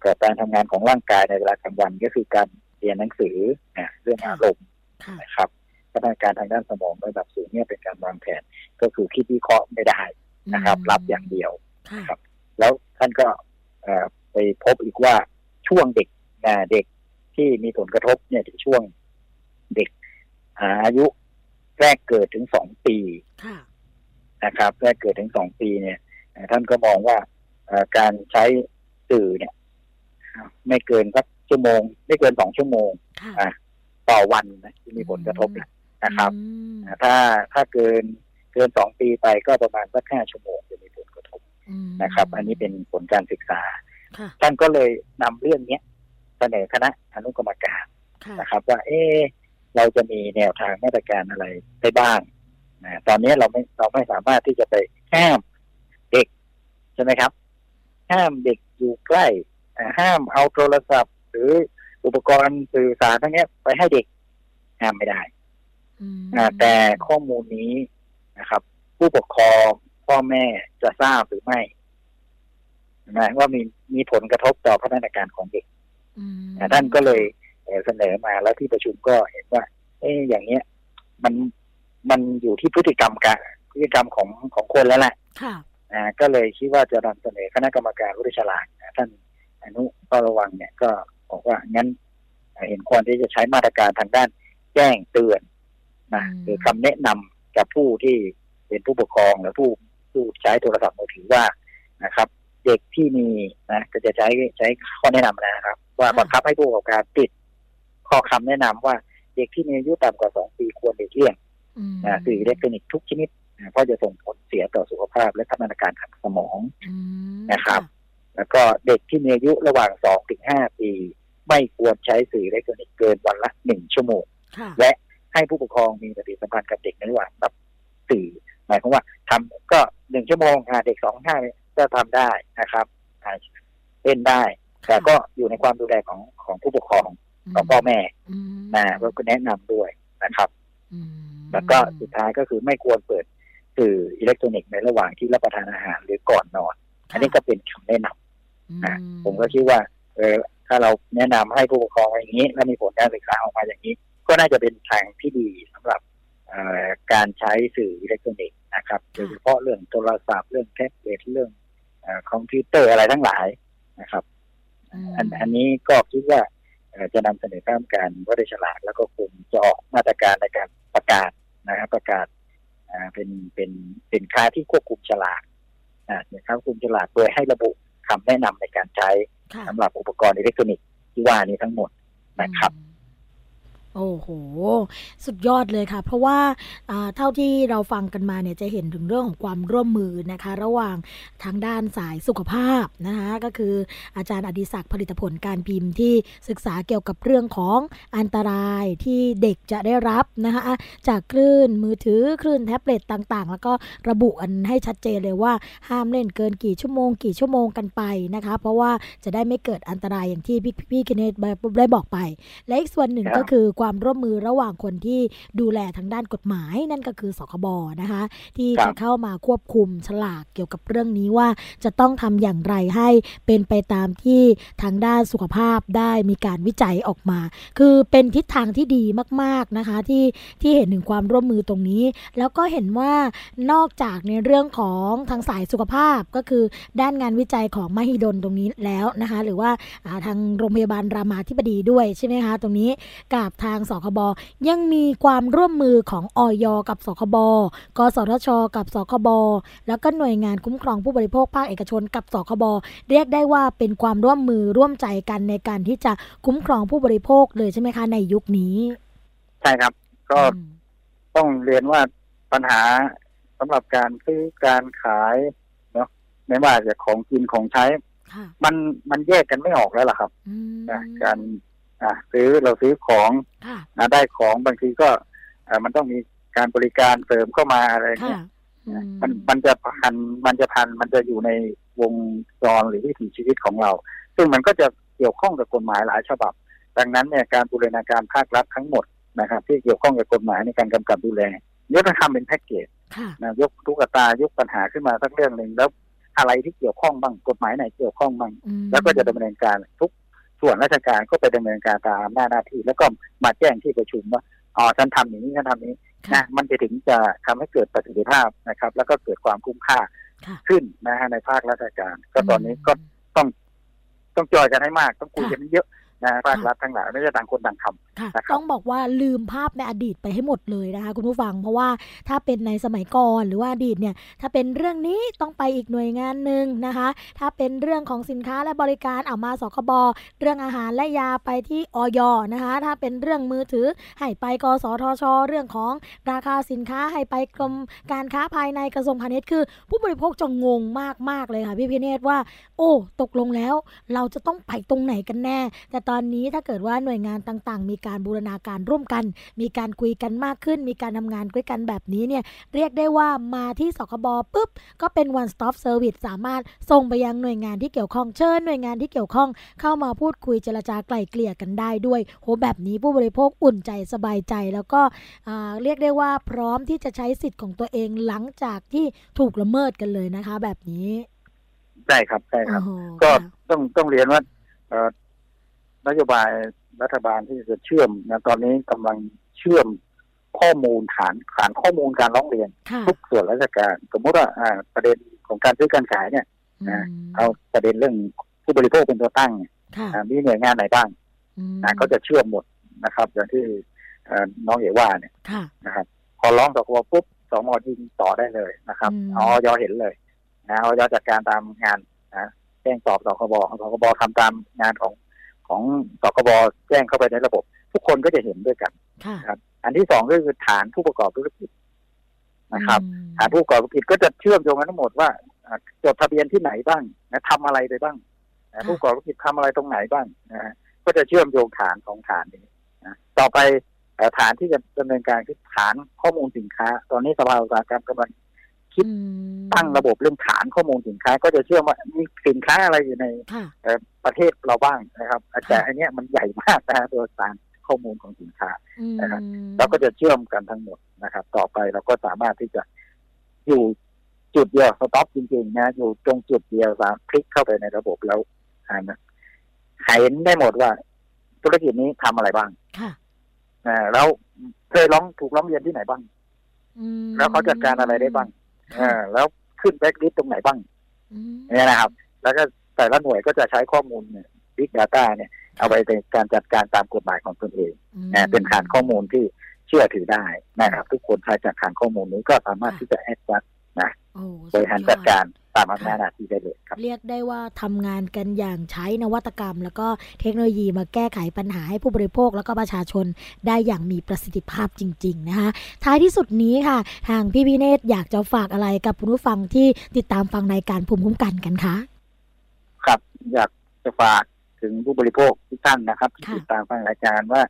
กับการทำงานของร่างกายในเวลากลางวันก็คือการเรียนหนังสือนะเรื่องอารมณ์ค่ะนะครับพัฒนาการทางด้านสมองระดับสูงเนี่ยเป็นการวางแผน ก็คือคิดวิเคราะห์ไม่ได้นะครับ รับอย่างเดียวค่ะครับ แล้วท่านก็เอ่อไปพบอีกว่าช่วงเด็กนะเด็กที่มีผลกระทบเนี่ยในช่วงเด็กอายุแรกเกิดถึงสองปีค่ะนะครับ แรกเกิดถึงสองปีเนี่ยเอ่อท่านก็มองว่าเอ่อการใช้สื่อเนี่ย ไม่เกินสักชั่วโมง ไม่เกินสองชั่วโมงค่ะอะต่อวันนะที่มีผลกระทบนะนะครับอืมอ่าถ้าถ้าเกินเกินสองปีไปก็ประมาณสักห้าชั่วโมงจะมีผลกระทบอืมนะครับ อันนี้เป็นผลการศึกษาค่ะท่านก็เลยนำเรื่องเนี้ยเสนอคณะอนุกรรมการค่ะนะครับ ว่า เอะเราจะมีแนวทางมาตรการอะไรได้บ้างนะตอนนี้เราไม่เราไม่สามารถที่จะไปห้ามเด็กใช่ไหมครับ ห้ามเด็กอยู่ใกล้อ่า ห้ามเอาโทรศัพท์ หรืออุปกรณ์สื่อสารทั้งเนี้ยไปให้เด็กห้ามไม่ได้อืมอ่าแต่ข้อมูลนี้นะครับ ผู้ปกครองพ่อแม่จะทราบหรือไม่นะว่ามีมีผลกระทบต่อพัฒนาการของเด็กอืมอ่าท่านก็เลยเอ่อเสนอมาแล้วที่ประชุมก็เห็นว่า เอ๊ะอย่างเนี้ย มันมันอยู่ที่พฤติกรรมการพฤติกรรมของของคนแล้วแหละค่ะอ่าก็เลยคิดว่าจะนำเสนอคณะกรรมการวุฒิฉลาดอ่าท่าน อนุเฝ้าระวังเนี่ยก็บอกว่างั้นอ่าเห็นควรที่จะใช้มาตรการทางด้านแจ้งเตือนนะอืมหรือคำแนะนำกับผู้ที่เป็นผู้ปกครองหรือผู้ผู้ใช้โทรศัพท์มือถือว่านะครับ เด็กที่มีนะก็จะใช้ใช้ข้อแนะนำนะครับ ว่าบังคับให้ผู้ประกอบการติด ข้อคำแนะนำว่าเด็กที่มีอายุต่ำกว่าสองปีควรหลีกเลี่ยงอืมนะสื่ออิเล็กทรอนิกส์ทุกชนิดนะเพราะจะส่งผลเสียต่อสุขภาพและพัฒนาการทางสมองอืมนะครับ แล้วก็เด็กที่มีอายุระหว่างสองถึงห้าปี ไม่ควรใช้สื่ออิเล็กทรอนิกส์เกินวันละหนึ่งชั่วโมงค่ะและให้ผู้ปกครองมีปฏิสัมพันธ์กับเด็กในระหว่างรับสื่อหมายความว่าทำก็หนึ่งชั่วโมงอ่าเด็กสองห้าก็ทำได้นะครับอ่าเล่นได้ แต่ก็อยู่ในความดูแลของของผู้ปกครองของพ่อแม่อืมนะก็แนะนำด้วยนะครับอืมแล้วก็สุดท้ายก็คือไม่ควรเปิดสื่ออิเล็กทรอนิกส์ในระหว่างที่รับประทานอาหารหรือก่อนนอน อันนี้ก็เป็นคำแนะนำ นะอืผมก็คิดว่า เออถ้าเราแนะนำให้ผู้ปกครองอย่างนี้ และมีผลการศึกษาออกมาอย่างนี้ ก็น่าจะเป็นทางที่ดีสำหรับเอ่อการใช้สื่ออิเล็กทรอนิกส์นะครับโดยเฉพาะเรื่องโทรศัพท์เรื่องแท็บเล็ตเรื่องเออคอมพิวเตอร์อะไรทั้งหลายนะครับมอันอันนี้ก็คิดว่าเอ่อจะนำเสนอกรรมการว่าด้วยฉลากแล้วก็คงจะออกมาตรการในการประกาศนะครับประกาศอ่าเป็นเป็นสินค้าที่ควบคุมฉลากอ่าสินค้าควบคุมฉลากโดยให้ระบุ คำแนะนำในการใช้ค่ะสำหรับอุปกรณ์อิเล็กทรอนิกส์ที่ว่านี้ทั้งหมดนะครับอืม โอ้โห สุดยอดเลยค่ะ เพราะว่าเท่าที่เราฟังกันมาเนี่ยจะเห็นถึงเรื่องของความร่วมมือนะคะ ระหว่างทางด้านสายสุขภาพนะคะก็คืออาจารย์อดิศักดิ์ผลิตผลการพิมพ์ที่ศึกษาเกี่ยวกับเรื่องของอันตรายที่เด็กจะได้รับนะคะจากคลื่นมือถือคลื่นแท็บเล็ตต่างๆ แล้วก็ระบุอันให้ชัดเจนเลยว่าห้ามเล่นเกินกี่ชั่วโมง กี่ชั่วโมงกันไปนะคะ เพราะว่าจะได้ไม่เกิดอันตรายอย่างที่พี่พี่คินเนตได้บอกไป และอีกส่วนหนึ่งก็คือความร่วมมือระหว่างคนที่ดูแลทางด้านกฎหมายนั่นก็คือสคบนะคะ ที่ครับจะเข้ามาควบคุมฉลากเกี่ยวกับเรื่องนี้ว่าจะต้องทำอย่างไรให้เป็นไปตามที่ทางด้านสุขภาพได้มีการวิจัยออกมา คือเป็นทิศทางที่ดีมาก ๆนะคะที่ที่เห็นถึงความร่วมมือตรงนี้ แล้วก็เห็นว่านอกจากในเรื่องของทางสายสุขภาพก็คือด้านงานวิจัยของมหิดลตรงนี้แล้วนะคะ หรือว่าอ่าทางโรงพยาบาลรามาธิบดีด้วยใช่ไหมคะ ตรงนี้กับทางสคบยังมีความร่วมมือของออยกับสคบกสทช กับสคบแล้วก็หน่วยงานคุ้มครองผู้บริโภคภาคเอกชนกับสคบเรียกได้ว่าเป็นความร่วมมือร่วมใจกันในการที่จะคุ้มครองผู้บริโภคเลยใช่ไหมคะในยุคนี้ ใช่ครับ ก็อืมต้องเรียนว่าปัญหาสำหรับการซื้อการขายเนาะไม่ว่าจะของกินของใช้ค่ะมันมันแยกกันไม่ออกแล้วล่ะครับอืมนะการ อะซื้อเราซื้อของค่ะนะได้ของบางทีก็เอ่อมันต้องมีการบริการเสริมเข้ามาอะไรค่ะ เงี้ยอืมมันมันจะพันมันจะพันมันจะอยู่ในวงจรหรือวิถีชีวิตของเรา ซึ่งมันก็จะเกี่ยวข้องกับกฎหมายหลายฉบับ ดังนั้นเนี่ยการบูรณาการภาครัฐทั้งหมดนะครับ ที่เกี่ยวข้องกับกฎหมายในการกำกับดูแลเนี่ยต้องทำเป็นแพ็กเกจ ค่ะ นะยกทุกตายกปัญหาขึ้นมาสักเรื่องหนึ่งแล้วอะไรที่เกี่ยวข้องบ้างกฎหมายไหนเกี่ยวข้องบ้างอืมแล้วก็จะดำเนินการทุก ส่วนราชการก็ไปดำเนินการตามหน้าจหน้าที่ แล้วก็มาแจ้งที่ประชุมว่าอ๋อฉันทำอย่างนี้ฉันทำอย่างนี้ค่ะนะมันจะถึงจะทำให้เกิดประสิทธิภาพนะครับ แล้วก็เกิดความคุ้มค่าค่ะขึ้นนะฮะในภาคราชการ ก็ตอนนี้ก็ต้องจอยกันให้มาก ต้องคุยกันให้เยอะ นะภาครัฐทั้งหลายไม่ใช่ต่างคนต่างทำค่ะนะครับต้องบอกว่าลืมภาพในอดีตไปให้หมดเลยนะคะคุณผู้ฟังเพราะว่าถ้าเป็นในสมัยก่อนหรือว่าอดีตเนี่ยถ้าเป็นเรื่องนี้ต้องไปอีกหน่วยงานหนึ่งนะคะ ถ้าเป็นเรื่องของสินค้าและบริการเอามาสคบเรื่องอาหารและยาไปที่ออยนะคะ ถ้าเป็นเรื่องมือถือให้ไปกสทช เรื่องของราคาสินค้าให้ไปกรมการค้าภายในกระทรวงพาณิชย์คือ ผู้บริโภคจะงงมากๆเลยค่ะพี่พิเนศว่า โอ้ ตกลงแล้ว เราจะต้องไปตรงไหนกันแน่ แต่ตอนอนนี้ถ้าเกิดว่าหน่วยงานต่างๆ มีการบูรณาการร่วมกัน มีการคุยกันมากขึ้น มีการทำงานด้วยกันแบบนี้เนี่ยเรียกได้ว่ามาที่สคบปุ๊บ ก็เป็น one stop service สามารถส่งไปยังหน่วยงานที่เกี่ยวข้องเชิญหน่วยงานที่เกี่ยวข้องเข้ามาพูดคุยเจรจาไกล่เกลี่ยกันได้ด้วยโหแบบนี้ผู้บริโภคอุ่นใจสบายใจแล้วก็เรียกได้ว่าพร้อมที่จะใช้สิทธิ์ของตัวเองหลังจากที่ถูกละเมิดกันเลยนะคะ แบบนี้ใช่ครับใช่ครับ ก็ต้องต้องเรียนว่า นโยบายรัฐบาลที่จะเชื่อมนะตอนนี้กำลังเชื่อมข้อมูลฐานฐานข้อมูลการร้องเรียน ทุกส่วนราชการ สมมติว่าประเด็นของการซื้อการขายเนี่ยนะเอาประเด็นเรื่องผู้บริโภคเป็นตัวตั้งมีหน่วยงานไหนบ้างนะเขาจะเชื่อมหมดนะครับ อย่างที่น้องเอ๋ว่าเนี่ยนะครับ พอร้องต่อคปุ๊บสมอยิงต่อได้เลยนะครับออยเห็นเลยนะออยจัดการตามงานนะแจ้งตอบสคบสคบทำตามงานของ ของสคบแจ้งเข้าไปในระบบ ทุกคนก็จะเห็นด้วยกันครับ อันที่สองก็คือฐานผู้ประกอบธุรกิจนะครับ ฐานผู้ประกอบธุรกิจก็จะเชื่อมโยงกันทั้งหมดว่าจดทะเบียนที่ไหนบ้างนะทำอะไรไปบ้างผู้ประกอบธุรกิจทำอะไรตรงไหนบ้างนะก็จะเชื่อมโยงฐานของฐานนี้นะต่อไปฐานที่จะดำเนินการคือฐานข้อมูลสินค้า ตอนนี้สภาอุตสาหกรรมกำลัง คิดตั้งระบบเรื่องฐานข้อมูลสินค้า ก็จะเชื่อว่ามีสินค้าอะไรอยู่ในประเทศเราบ้างนะครับแต่อันนี้มันใหญ่มากนะตัวฐานข้อมูลของสินค้านะครับเราก็จะเชื่อมกันทั้งหมดนะครับ ต่อไปเราก็สามารถที่จะอยู่จุดเดียวสต็อปจริงๆนะอยู่ตรงจุดเดียวสามคลิกเข้าไปในระบบแล้วอ่านเห็นได้หมดว่า ธุรกิจนี้ทำอะไรบ้างค่ะแล้วเคยร้องถูกร้องเรียนที่ไหนบ้างแล้วเขาจัดการอะไรได้บ้าง อ่าแล้วขึ้นแบ็กลิสตรงไหนบ้างเนี่ยนะครับ แล้วก็แต่ละหน่วยก็จะใช้ข้อมูลเนี่ย big data เนี่ย เอาไปในการจัดการตามกฎหมายของตนเองนะเป็นฐานข้อมูลที่เชื่อถือได้นะครับ ทุกคนใช้จากฐานข้อมูลนี้ก็สามารถที่จะ adjust นะ บริหารจัดการตามอำนาจหน้าที่ได้เลยครับ เรียกได้ว่าทำงานกันอย่างใช้นวัตกรรม แล้วก็เทคโนโลยีมาแก้ไขปัญหาให้ผู้บริโภค แล้วก็ประชาชนได้อย่างมีประสิทธิภาพจริง ๆ นะคะ ท้ายที่สุดนี้ค่ะ ทางพี่พิเนตอยากจะฝากอะไรกับผู้ฟังที่ติดตามฟังรายการภูมิคุ้มกันกันคะครับอยากจะฝากถึงผู้บริโภคทุกท่านนะครับที่ติดตามฟังรายการว่า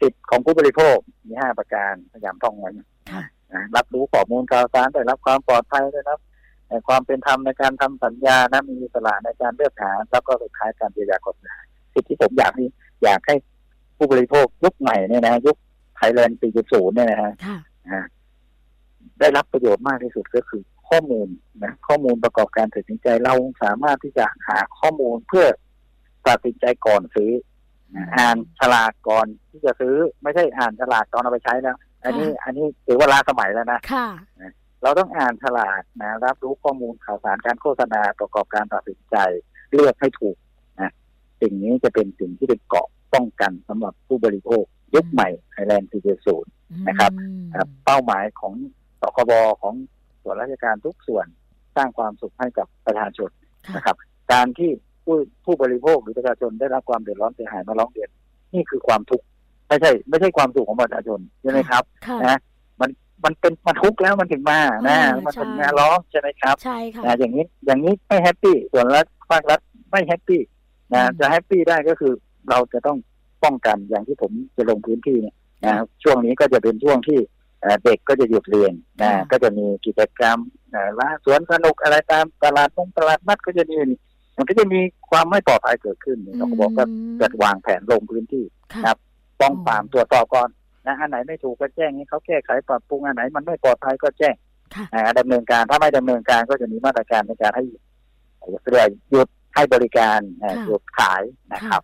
สิทธิของผู้บริโภคมีห้าประการพยายามท่องไว้ รับรู้ข้อมูลข่าวสารได้รับความปลอดภัยได้รับความเป็นธรรมในการทำสัญญานะมีอิสระในการเลือกหาแล้วก็สุดท้ายการเยียวยากฎหมายสิ่งที่ผมอยากนี่อยากให้ผู้บริโภคยุคใหม่เนี่ยนะยุคไทยแลนด์ปีศูนย์เนี่ยนะฮะได้รับประโยชน์มากที่สุดก็คือข้อมูลนะข้อมูลประกอบการตัดสินใจเราสามารถที่จะหาข้อมูลเพื่อตัดสินใจก่อนซื้ออ่านฉลากก่อนที่จะซื้อไม่ใช่อ่านฉลากตอนเอาไปใช้แล้ว อันนี้อันนี้ถือว่าล้าสมัยแล้วนะค่ะเราต้องอ่านฉลากนะรับรู้ข้อมูลข่าวสารการโฆษณาประกอบการตัดสินใจเลือกให้ถูกนะสิ่งนี้จะเป็นสิ่งที่เป็นเกาะป้องกันสำหรับผู้บริโภคยุคใหม่ไทยแลนด์4.0นะครับ เป้าหมายของสคบของส่วนราชการทุกส่วนสร้างความสุขให้กับประชาชนนะครับ การที่ผู้ผู้บริโภคหรือประชาชนได้รับความเดือดร้อนเสียหายมาร้องเรียน นี่คือความทุกข์ ไม่ใช่ ไม่ใช่ความสุขของประชาชนใช่ไหมครับนะมันมันเป็นมันทุกข์แล้วมันถึงมานะ มันถึงมาร้องใช่ไหมครับใช่ค่ะอย่างนี้อย่างนี้ไม่ happy ส่วนรัฐภาครัฐไม่ happy นะจะ happy ได้ก็คือเราจะต้องป้องกันอย่างที่ผมจะลงพื้นที่เนี่ยนะช่วงนี้ก็จะเป็นช่วงที่เด็กก็จะหยุดเรียนนะก็จะมีกิจกรรมล่าสวนสนุกอะไรตามตลาดมงตลาดนัดก็จะมีมันก็จะมีความไม่ปลอดภัยเกิดขึ้นเราก็บอกว่าจัดวางแผนลงพื้นที่ครับ ป้องปรามตรวจสอบก่อนนะอันไหนไม่ถูกก็แจ้งให้เขาแก้ไขปรับปรุงอันไหนมันไม่ปลอดภัยก็แจ้งดำเนินการถ้าไม่ดำเนินการก็จะมีมาตรการในการให้เรียกหยุดให้บริการหยุดขายนะครับ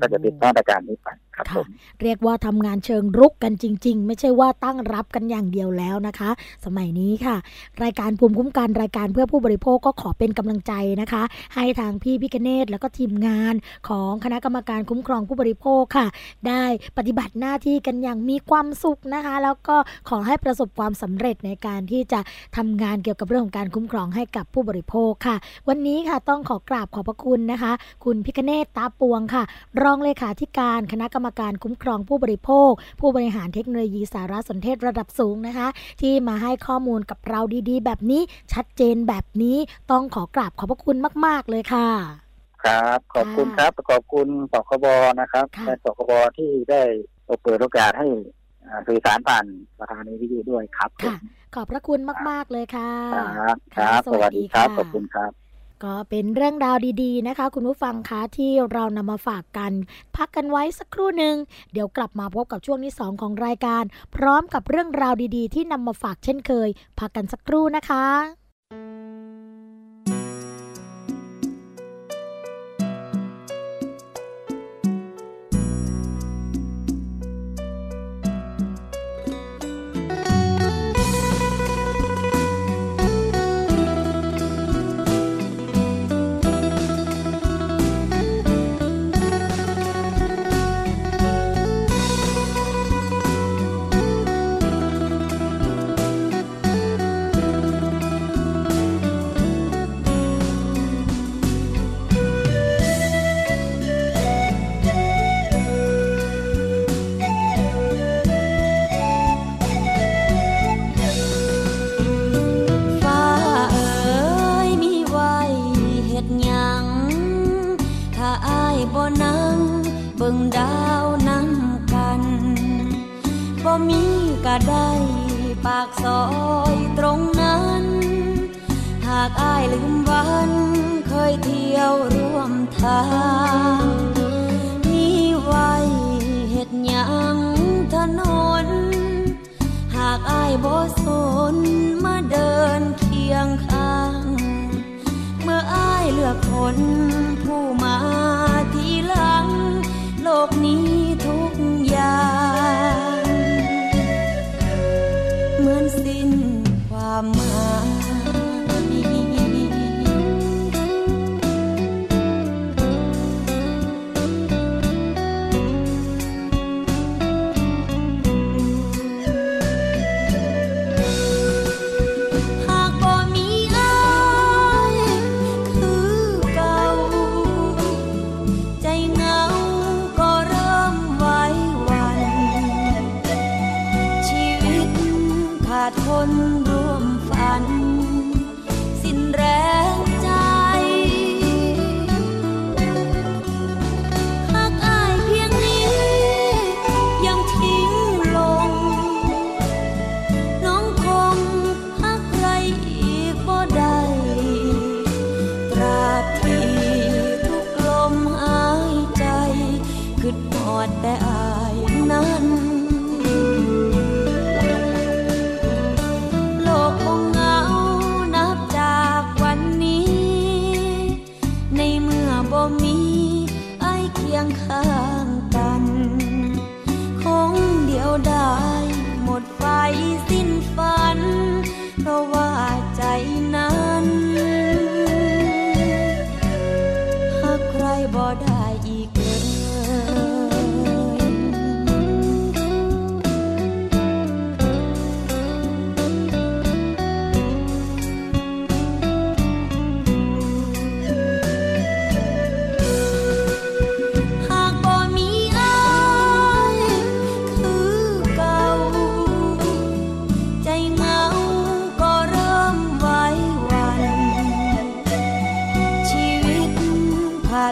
ก็จะเป็นมาตรการนี้ไป ครับผมเรียกว่าทำงานเชิงรุกกันจริง ๆ ไม่ใช่ว่าตั้งรับกันอย่างเดียวแล้วนะคะ สมัยนี้ค่ะ รายการภูมิคุ้มกันรายการเพื่อผู้บริโภคก็ขอเป็นกำลังใจนะคะ ให้ทางพี่พิกเนตแล้วก็ทีมงานของคณะกรรมการคุ้มครองผู้บริโภคค่ะ ได้ปฏิบัติหน้าที่กันอย่างมีความสุขนะคะ แล้วก็ขอให้ประสบความสำเร็จในการที่จะทำงานเกี่ยวกับเรื่องของการคุ้มครองให้กับผู้บริโภคค่ะ วันนี้ค่ะต้องขอกราบขอบพระคุณนะคะ คุณพิกเนตตาปวงค่ะ รองเลขาธิการคณะกรรมการคุ้มครองผู้บริโภค ผู้บริหารเทคโนโลยีสารสนเทศระดับสูงนะคะ ที่มาให้ข้อมูลกับเราดีๆ แบบนี้ชัดเจนแบบนี้ต้องขอกราบขอบพระคุณมาก ๆ เลยค่ะคครับ ขอบคุณครับขอบคุณสคบนะครับค่ะและสคบที่ได้เปิดโอกาสให้อ่าสื่อสารผ่านสถานีวิทยุด้วยครับผมค่ะ ขอบพระคุณมาก ๆ เลยค่ะ ครับครับค่ะสวัสดีครับะขอบคุณครับ ก็เป็นเรื่องราวดีๆนะคะ คุณผู้ฟังคะที่เรานำมาฝากกัน พักกันไว้สักครู่หนึ่งเดี๋ยวกลับมาพบกับช่วงที่ 2 ของรายการ พร้อมกับเรื่องราวดีๆ ที่นำมาฝากเช่นเคย พักกันสักครู่นะคะ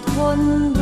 ดคนร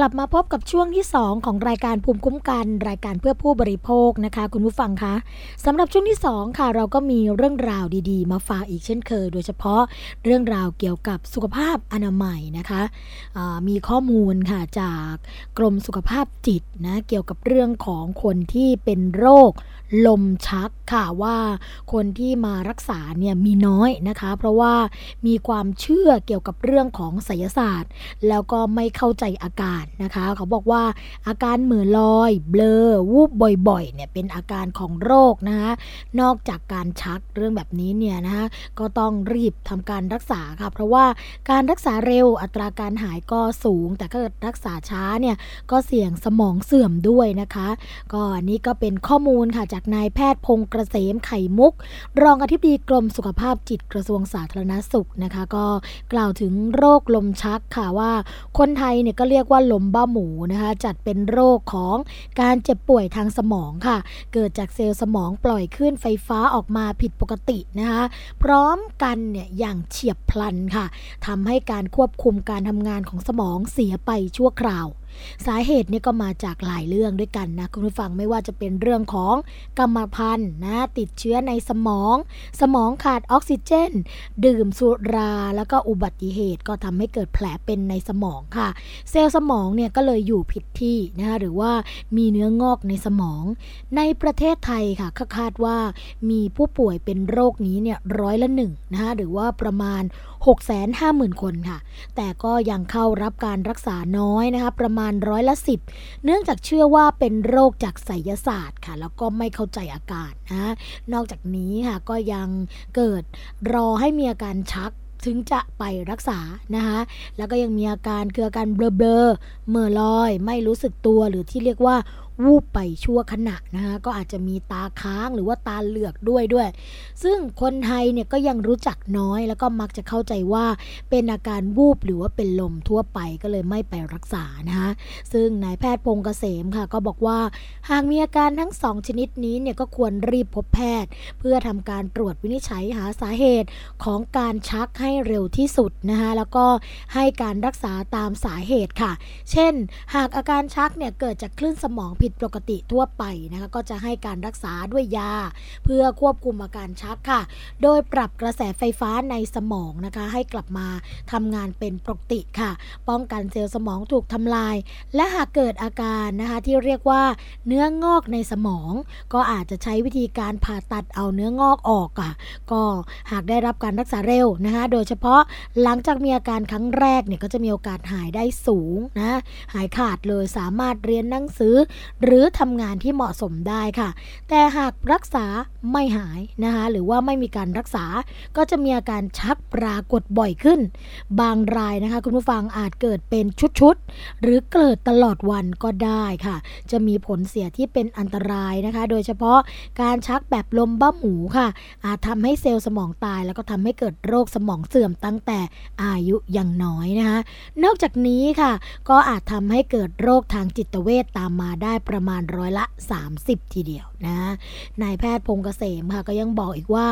กลับมาพบกับช่วงที่ 2 ของรายการภูมิคุ้มกัน รายการเพื่อผู้บริโภคนะคะ คุณผู้ฟังคะสำหรับช่วงที่ 2 ค่ะ เราก็มีเรื่องราวดีๆ มาฝากอีกเช่นเคย โดยเฉพาะเรื่องราวเกี่ยวกับสุขภาพอนามัยนะคะมีข้อมูลค่ะจากกรมสุขภาพจิตนะเกี่ยวกับเรื่องของคนที่เป็นโรค ลมชักค่ะว่าคนที่มารักษาเนี่ยมีน้อยนะคะ เพราะว่ามีความเชื่อเกี่ยวกับเรื่องของไสยศาสตร์ แล้วก็ไม่เข้าใจอาการนะคะ เขาบอกว่าอาการเหมือลอย เบลอวูบบ่อยๆเนี่ยเป็นอาการของโรคนะคะนอกจากการชักเรื่องแบบนี้เนี่ยนะคะก็ต้องรีบทำการรักษาค่ะเพราะว่าการรักษาเร็วอัตราการหายก็สูง แต่ถ้าเกิดรักษาช้าเนี่ยก็เสี่ยงสมองเสื่อมด้วยนะคะ ก็อันนี้ก็เป็นข้อมูลค่ะจากนายแพทย์พงกระเสมไข่มุก รองอธิบดีกรมสุขภาพจิตกระทรวงสาธารณสุขนะคะ ก็กล่าวถึงโรคลมชักค่ะว่า คนไทยเนี่ยก็เรียกว่าลมบ้าหมูนะคะจัดเป็นโรคของการเจ็บป่วยทางสมองค่ะ เกิดจากเซลล์สมองปล่อยขึ้นไฟฟ้าออกมาผิดปกตินะคะพร้อมกันเนี่ยอย่างเฉียบพลันค่ะทำให้การควบคุมการทำงานของสมองเสียไปชั่วคราว สาเหตุนี่ก็มาจากหลายเรื่องด้วยกันนะคุณผู้ฟังไม่ว่าจะเป็นเรื่องของกรรมพันธุ์นะติดเชื้อในสมอง สมองขาดออกซิเจน ดื่มสุราแล้วก็อุบัติเหตุก็ทำให้เกิดแผลเป็นในสมองค่ะ เซลล์สมองเนี่ยก็เลยอยู่ผิดที่นะคะหรือว่ามีเนื้องอกในสมอง ในประเทศไทยค่ะคาดว่ามีผู้ป่วยเป็นโรคนี้เนี่ยร้อยละหนึ่งนะคะหรือว่าประมาณ650,000 คนค่ะ แต่ก็ยังเข้ารับการรักษาน้อยนะคะ ประมาณร้อยละสิบเนื่องจากเชื่อว่าเป็นโรคจากไสยศาสตร์ค่ะ แล้วก็ไม่เข้าใจอาการนะนอกจากนี้ค่ะก็ยังเกิดรอให้มีอาการชักถึงจะไปรักษานะคะ แล้วก็ยังมีอาการคืออาการเบลอๆเมื่อลอย ไม่รู้สึกตัวหรือที่เรียกว่า วูบไปชั่วขณะนะคะก็อาจจะมีตาค้างหรือว่าตาเหลือกด้วยด้วย ซึ่งคนไทยเนี่ยก็ยังรู้จักน้อยแล้วก็มักจะเข้าใจว่าเป็นอาการวูบหรือว่าเป็นลมทั่วไปก็เลยไม่ไปรักษานะคะซึ่งนายแพทย์พงเกษมค่ะ ก็บอกว่าหากมีอาการทั้งสองชนิดนี้เนี่ยก็ควรรีบพบแพทย์ เพื่อทำการตรวจวินิจฉัยหาสาเหตุของการชักให้เร็วที่สุดนะคะแล้วก็ให้การรักษาตามสาเหตุค่ะ เช่น หากอาการชักเนี่ยเกิดจากคลื่นสมองผิดปกติทั่วไปนะคะก็จะให้การรักษาด้วยยา เพื่อควบคุมอาการชักค่ะ โดยปรับกระแสไฟฟ้าในสมองนะคะ ให้กลับมาทำงานเป็นปกติค่ะ ป้องกันเซลล์สมองถูกทำลาย และหากเกิดอาการนะคะที่เรียกว่าเนื้องอกในสมอง ก็อาจจะใช้วิธีการผ่าตัดเอาเนื้องอกออกอะ ก็หากได้รับการรักษาเร็วนะคะโดยเฉพาะหลังจากมีอาการครั้งแรกเนี่ยก็จะมีโอกาสหายได้สูงนะหายขาดเลยสามารถเรียนหนังสือหรือทำงานที่เหมาะสมได้ค่ะ แต่หากรักษาไม่หายนะคะหรือว่าไม่มีการรักษาก็จะมีอาการชักปรากฏบ่อยขึ้น บางรายนะคะคุณผู้ฟังอาจเกิดเป็นชุดๆหรือเกิดตลอดวันก็ได้ค่ะ จะมีผลเสียที่เป็นอันตรายนะคะ โดยเฉพาะการชักแบบลมบ้าหมูค่ะ อาจทำให้เซลล์สมองตาย แล้วก็ทำให้เกิดโรคสมองเสื่อมตั้งแต่อายุยังน้อยนะคะนอกจากนี้ค่ะ ก็อาจทำให้เกิดโรคทางจิตเวทตามมาได้ประมาณร้อยละ 30 ทีเดียวนะนายแพทย์พงเกษมค่ะก็ยังบอกอีกว่า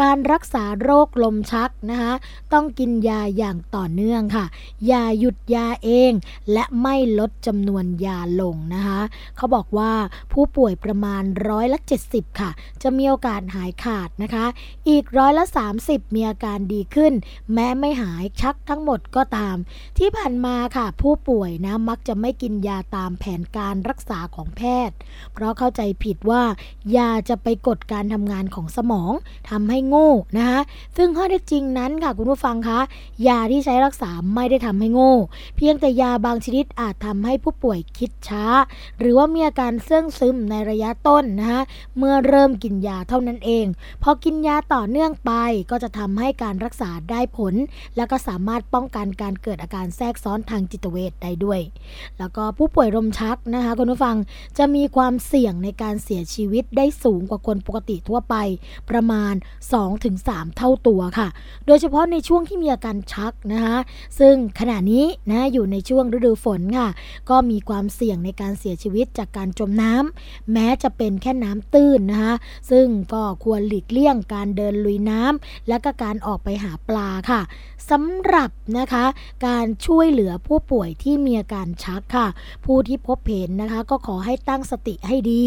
การรักษาโรคลมชักนะคะต้องกินยาอย่างต่อเนื่องค่ะ อย่าหยุดยาเอง และไม่ลดจำนวนยาลงนะคะเขาบอกว่าผู้ป่วยประมาณร้อยละ 70 ค่ะ จะมีโอกาสหายขาดนะคะ อีกร้อยละ 30 มีอาการดีขึ้น แม้ไม่หายชักทั้งหมดก็ตาม ที่ผ่านมาค่ะ ผู้ป่วยนะมักจะไม่กินยาตามแผนการรักษาของแพทย์ เพราะเข้าใจผิดว่ายาจะไปกดการทำงานของสมองทำให้โง่นะคะซึ่งข้อเท็จจริงนั้นค่ะคุณผู้ฟังคะยาที่ใช้รักษาไม่ได้ทำให้โง่ เพียงแต่ยาบางชนิดอาจทำให้ผู้ป่วยคิดช้า หรือว่ามีอาการเสื่องซึมในระยะต้นนะคะเมื่อเริ่มกินยาเท่านั้นเองพอกินยาต่อเนื่องไปก็จะทำให้การรักษาได้ผล และก็สามารถป้องกันการเกิดอาการแทรกซ้อนทางจิตเวชได้ด้วย แล้วก็ผู้ป่วยลมชักนะคะคุณผู้ฟังจะมีความเสี่ยงในการเสียชีวิตได้สูงกว่าคนปกติทั่วไป ประมาณ 2-3 เท่าตัวค่ะ โดยเฉพาะในช่วงที่มีอาการชักนะคะซึ่งขณะนี้นะอยู่ในช่วงฤดูฝนค่ะ ก็มีความเสี่ยงในการเสียชีวิตจากการจมน้ำแม้จะเป็นแค่น้ำตื้นนะคะซึ่งก็ควรหลีกเลี่ยงการเดินลุยน้ำและก็การออกไปหาปลาค่ะสำหรับนะคะการช่วยเหลือผู้ป่วยที่มีอาการชักค่ะ ผู้ที่พบเห็นนะคะ ก็ขอให้ตั้งสติให้ดี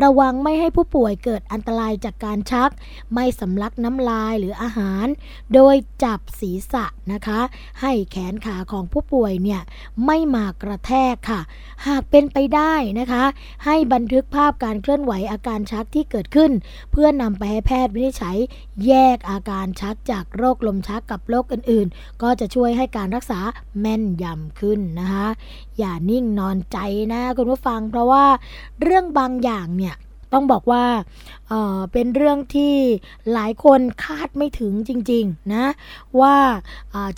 ระวังไม่ให้ผู้ป่วยเกิดอันตรายจากการชัก ไม่สำลักน้ำลายหรืออาหาร โดยจับศีรษะนะคะ ให้แขนขาของผู้ป่วยเนี่ยไม่มากระแทกค่ะ หากเป็นไปได้นะคะ ให้บันทึกภาพการเคลื่อนไหวอาการชักที่เกิดขึ้น เพื่อนำไปให้แพทย์วินิจฉัยแยกอาการชักจากโรคลมชักกับโรคอื่น ๆ ก็จะช่วยให้การรักษาแม่นยำขึ้นนะคะ อย่านิ่งนอนใจนะคุณผู้ฟังเพราะว่าเรื่องบางอย่างเนี่ย ต้องบอกว่าเเป็นเรื่องที่หลายคนคาดไม่ถึงจริงๆนะว่า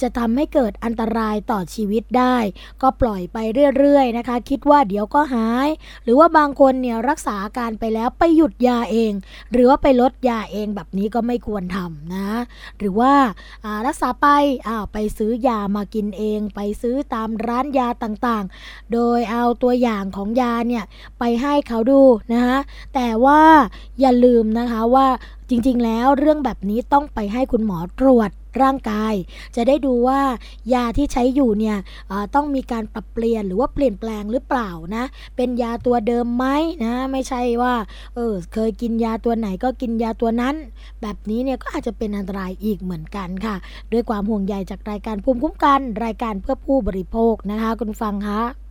จะทำให้เกิดอันตรายต่อชีวิตได้ ก็ปล่อยไปเรื่อยๆนะคะ คิดว่าเดี๋ยวก็หาย หรือว่าบางคนเนี่ยรักษาอาการไปแล้วไปหยุดยาเอง หรือว่าไปลดยาเองแบบนี้ก็ไม่ควรทำนะ หรือว่ารักษาไปไปซื้อยามากินเอง ไปซื้อตามร้านยาต่างๆ โดยเอาตัวอย่างของยาเนี่ยไปให้เขาดูนะคะแต่แต่ว่าอย่าลืมนะคะว่าจริงๆ แล้วเรื่องแบบนี้ต้องไปให้คุณหมอตรวจร่างกาย จะได้ดูว่ายาที่ใช้อยู่เนี่ยต้องมีการปรับเปลี่ยนหรือว่าเปลี่ยนแปลงหรือเปล่านะ เป็นยาตัวเดิมไหมนะ ไม่ใช่ว่าเออเคยกินยาตัวไหนก็กินยาตัวนั้น แบบนี้เนี่ยก็อาจจะเป็นอันตรายอีกเหมือนกันค่ะ ด้วยความห่วงใยจากรายการภูมิคุ้มกัน รายการเพื่อผู้บริโภคนะคะ คุณฟังคะ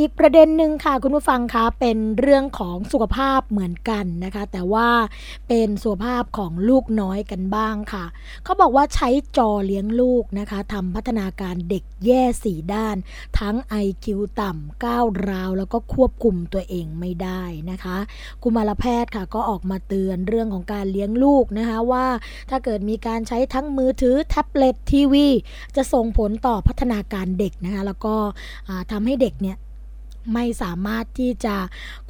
อีกประเด็นหนึ่งค่ะคุณผู้ฟังคะเป็นเรื่องของสุขภาพเหมือนกันนะคะ แต่ว่าเป็นสุขภาพของลูกน้อยกันบ้างค่ะเขาบอกว่าใช้จอเลี้ยงลูกนะคะทำพัฒนาการเด็กแย่สี่ด้าน ทั้ง IQ ต่ำก้าวร้าว แล้วก็ควบคุมตัวเองไม่ได้นะคะกุมารแพทย์ค่ะก็ออกมาเตือนเรื่องของการเลี้ยงลูกนะคะว่าถ้าเกิดมีการใช้ทั้งมือถือแท็บเล็ตทีวีจะส่งผลต่อพัฒนาการเด็กนะคะแล้วก็ทำให้เด็กเนี่ย ไม่สามารถที่จะ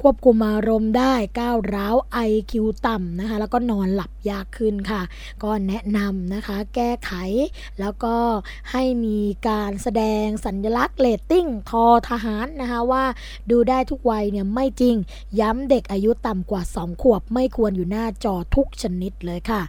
ควบคุมอารมณ์ได้ก้าวร้าวไอคิวต่ำนะคะแล้วก็นอนหลับยากขึ้นค่ะ ก็แนะนำนะคะแก้ไข แล้วก็ให้มีการแสดงสัญลักษณ์เลตติ้ง ท ทหารนะคะว่าดูได้ทุกวัยเนี่ยไม่จริง ย้ำเด็กอายุต่ำกว่า 2 ขวบ ไม่ควรอยู่หน้าจอทุกชนิดเลยค่ะ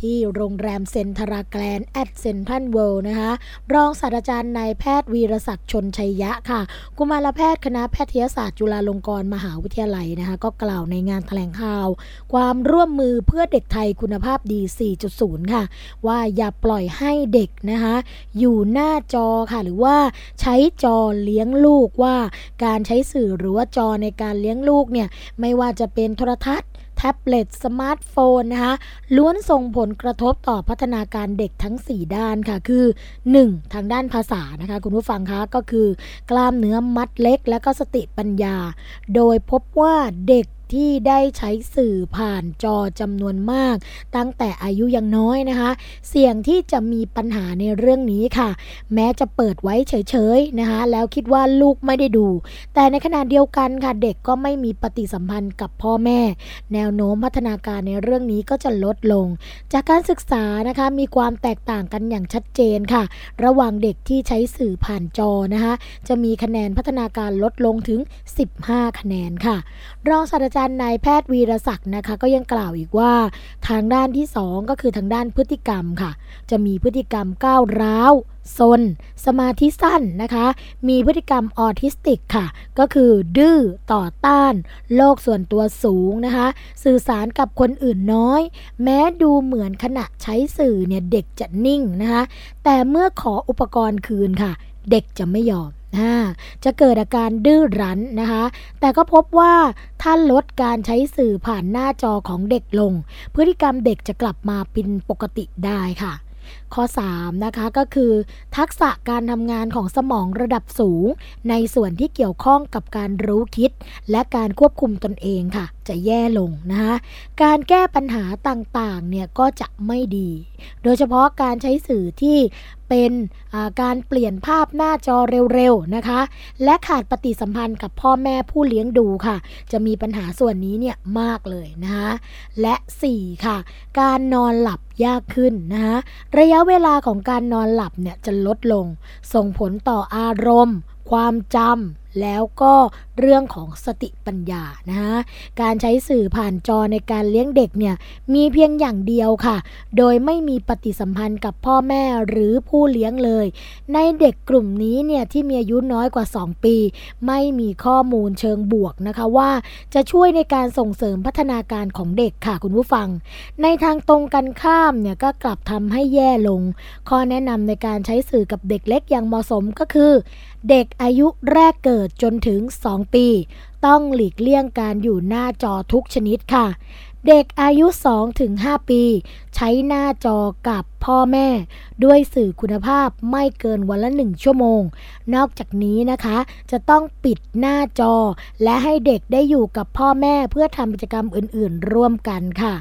ที่โรงแรม Centara Grand at CentralWorld นะคะรองศาสตราจารย์นายแพทย์วีระศักดิ์ชลไชยะค่ะ กุมารแพทย์คณะแพทยศาสตร์จุฬาลงกรณ์มหาวิทยาลัยนะคะก็กล่าวในงานแถลงข่าว ความร่วมมือเพื่อเด็กไทยคุณภาพดี 4.0 ค่ะ ว่าอย่าปล่อยให้เด็กนะคะอยู่หน้าจอค่ะ หรือว่าใช้จอเลี้ยงลูกว่าการใช้สื่อหรือว่าจอในการเลี้ยงลูกเนี่ยไม่ว่าจะเป็นโทรทัศน์ แท็บเล็ต สมาร์ทโฟนนะคะล้วนส่งผลกระทบต่อพัฒนาการเด็กทั้ง 4 ด้านค่ะ คือ 1. ทางด้านภาษานะคะคุณผู้ฟังคะก็คือกล้ามเนื้อมัดเล็ก และก็สติปัญญา โดยพบว่าเด็กที่ได้ใช้สื่อผ่านจอจำนวนมาก ตั้งแต่อายุยังน้อยนะคะ เสี่ยงที่จะมีปัญหาในเรื่องนี้ค่ะ แม้จะเปิดไว้เฉยๆนะคะ แล้วคิดว่าลูกไม่ได้ดู แต่ในขณะเดียวกันค่ะเด็กก็ไม่มีปฏิสัมพันธ์กับพ่อแม่ แนวโน้มพัฒนาการในเรื่องนี้ก็จะลดลง จากการศึกษานะคะมีความแตกต่างกันอย่างชัดเจนค่ะ ระหว่างเด็กที่ใช้สื่อผ่านจอนะคะ จะมีคะแนนพัฒนาการลดลงถึง 15 คะแนนค่ะ รองศาสตราจารย์นายแพทย์วีรศักดิ์นะคะ ก็ยังกล่าวอีกว่าทางด้านที่ 2 ก็คือทางด้านพฤติกรรมค่ะ จะมีพฤติกรรมก้าวร้าวซนสมาธิสั้นนะคะ มีพฤติกรรมออทิสติกค่ะ ก็คือดื้อต่อต้าน โลกส่วนตัวสูงนะคะ สื่อสารกับคนอื่นน้อย แม้ดูเหมือนขณะใช้สื่อเนี่ยเด็กจะนิ่งนะคะ แต่เมื่อขออุปกรณ์คืนค่ะ เด็กจะไม่ยอม จะเกิดอาการดื้อรั้นนะคะ แต่ก็พบว่าถ้าลดการใช้สื่อผ่านหน้าจอของเด็กลง พฤติกรรมเด็กจะกลับมาเป็นปกติได้ค่ะข้อ 3 นะคะก็คือ ทักษะการทำงานของสมองระดับสูง ในส่วนที่เกี่ยวข้องกับการรู้คิด และการควบคุมตนเองค่ะ จะแย่ลงนะคะการแก้ปัญหาต่างๆเนี่ยก็จะไม่ดี โดยเฉพาะการใช้สื่อที่ เป็นการเปลี่ยนภาพหน้าจอเร็วๆนะคะ และขาดปฏิสัมพันธ์กับพ่อแม่ผู้เลี้ยงดูค่ะ จะมีปัญหาส่วนนี้เนี่ยมากเลยนะคะและ 4 ค่ะ การนอนหลับยากขึ้นนะคะระยะเวลาของการนอนหลับเนี่ยจะลดลง ส่งผลต่ออารมณ์ ความจำแล้วก็ เรื่องของสติปัญญานะฮะการใช้สื่อผ่านจอในการเลี้ยงเด็กเนี่ยมีเพียงอย่างเดียวค่ะ โดยไม่มีปฏิสัมพันธ์กับพ่อแม่หรือผู้เลี้ยงเลย ในเด็กกลุ่มนี้เนี่ยที่มีอายุน้อยกว่า 2 ปี ไม่มีข้อมูลเชิงบวกนะคะว่า จะช่วยในการส่งเสริมพัฒนาการของเด็กค่ะคุณผู้ฟัง ในทางตรงกันข้ามเนี่ยก็กลับทำให้แย่ลง ข้อแนะนำในการใช้สื่อกับเด็กเล็กอย่างเหมาะสมก็คือ เด็กอายุแรกเกิดจนถึง 2ปี ต้องหลีกเลี่ยงการอยู่หน้าจอทุกชนิดค่ะ เด็กอายุ 2-5 ปี ใช้หน้าจอกับพ่อแม่ ด้วยสื่อคุณภาพไม่เกินวันละหนึ่งชั่วโมง นอกจากนี้นะคะ จะต้องปิดหน้าจอ และให้เด็กได้อยู่กับพ่อแม่เพื่อทำกิจกรรมอื่นๆ ร่วมกันค่ะ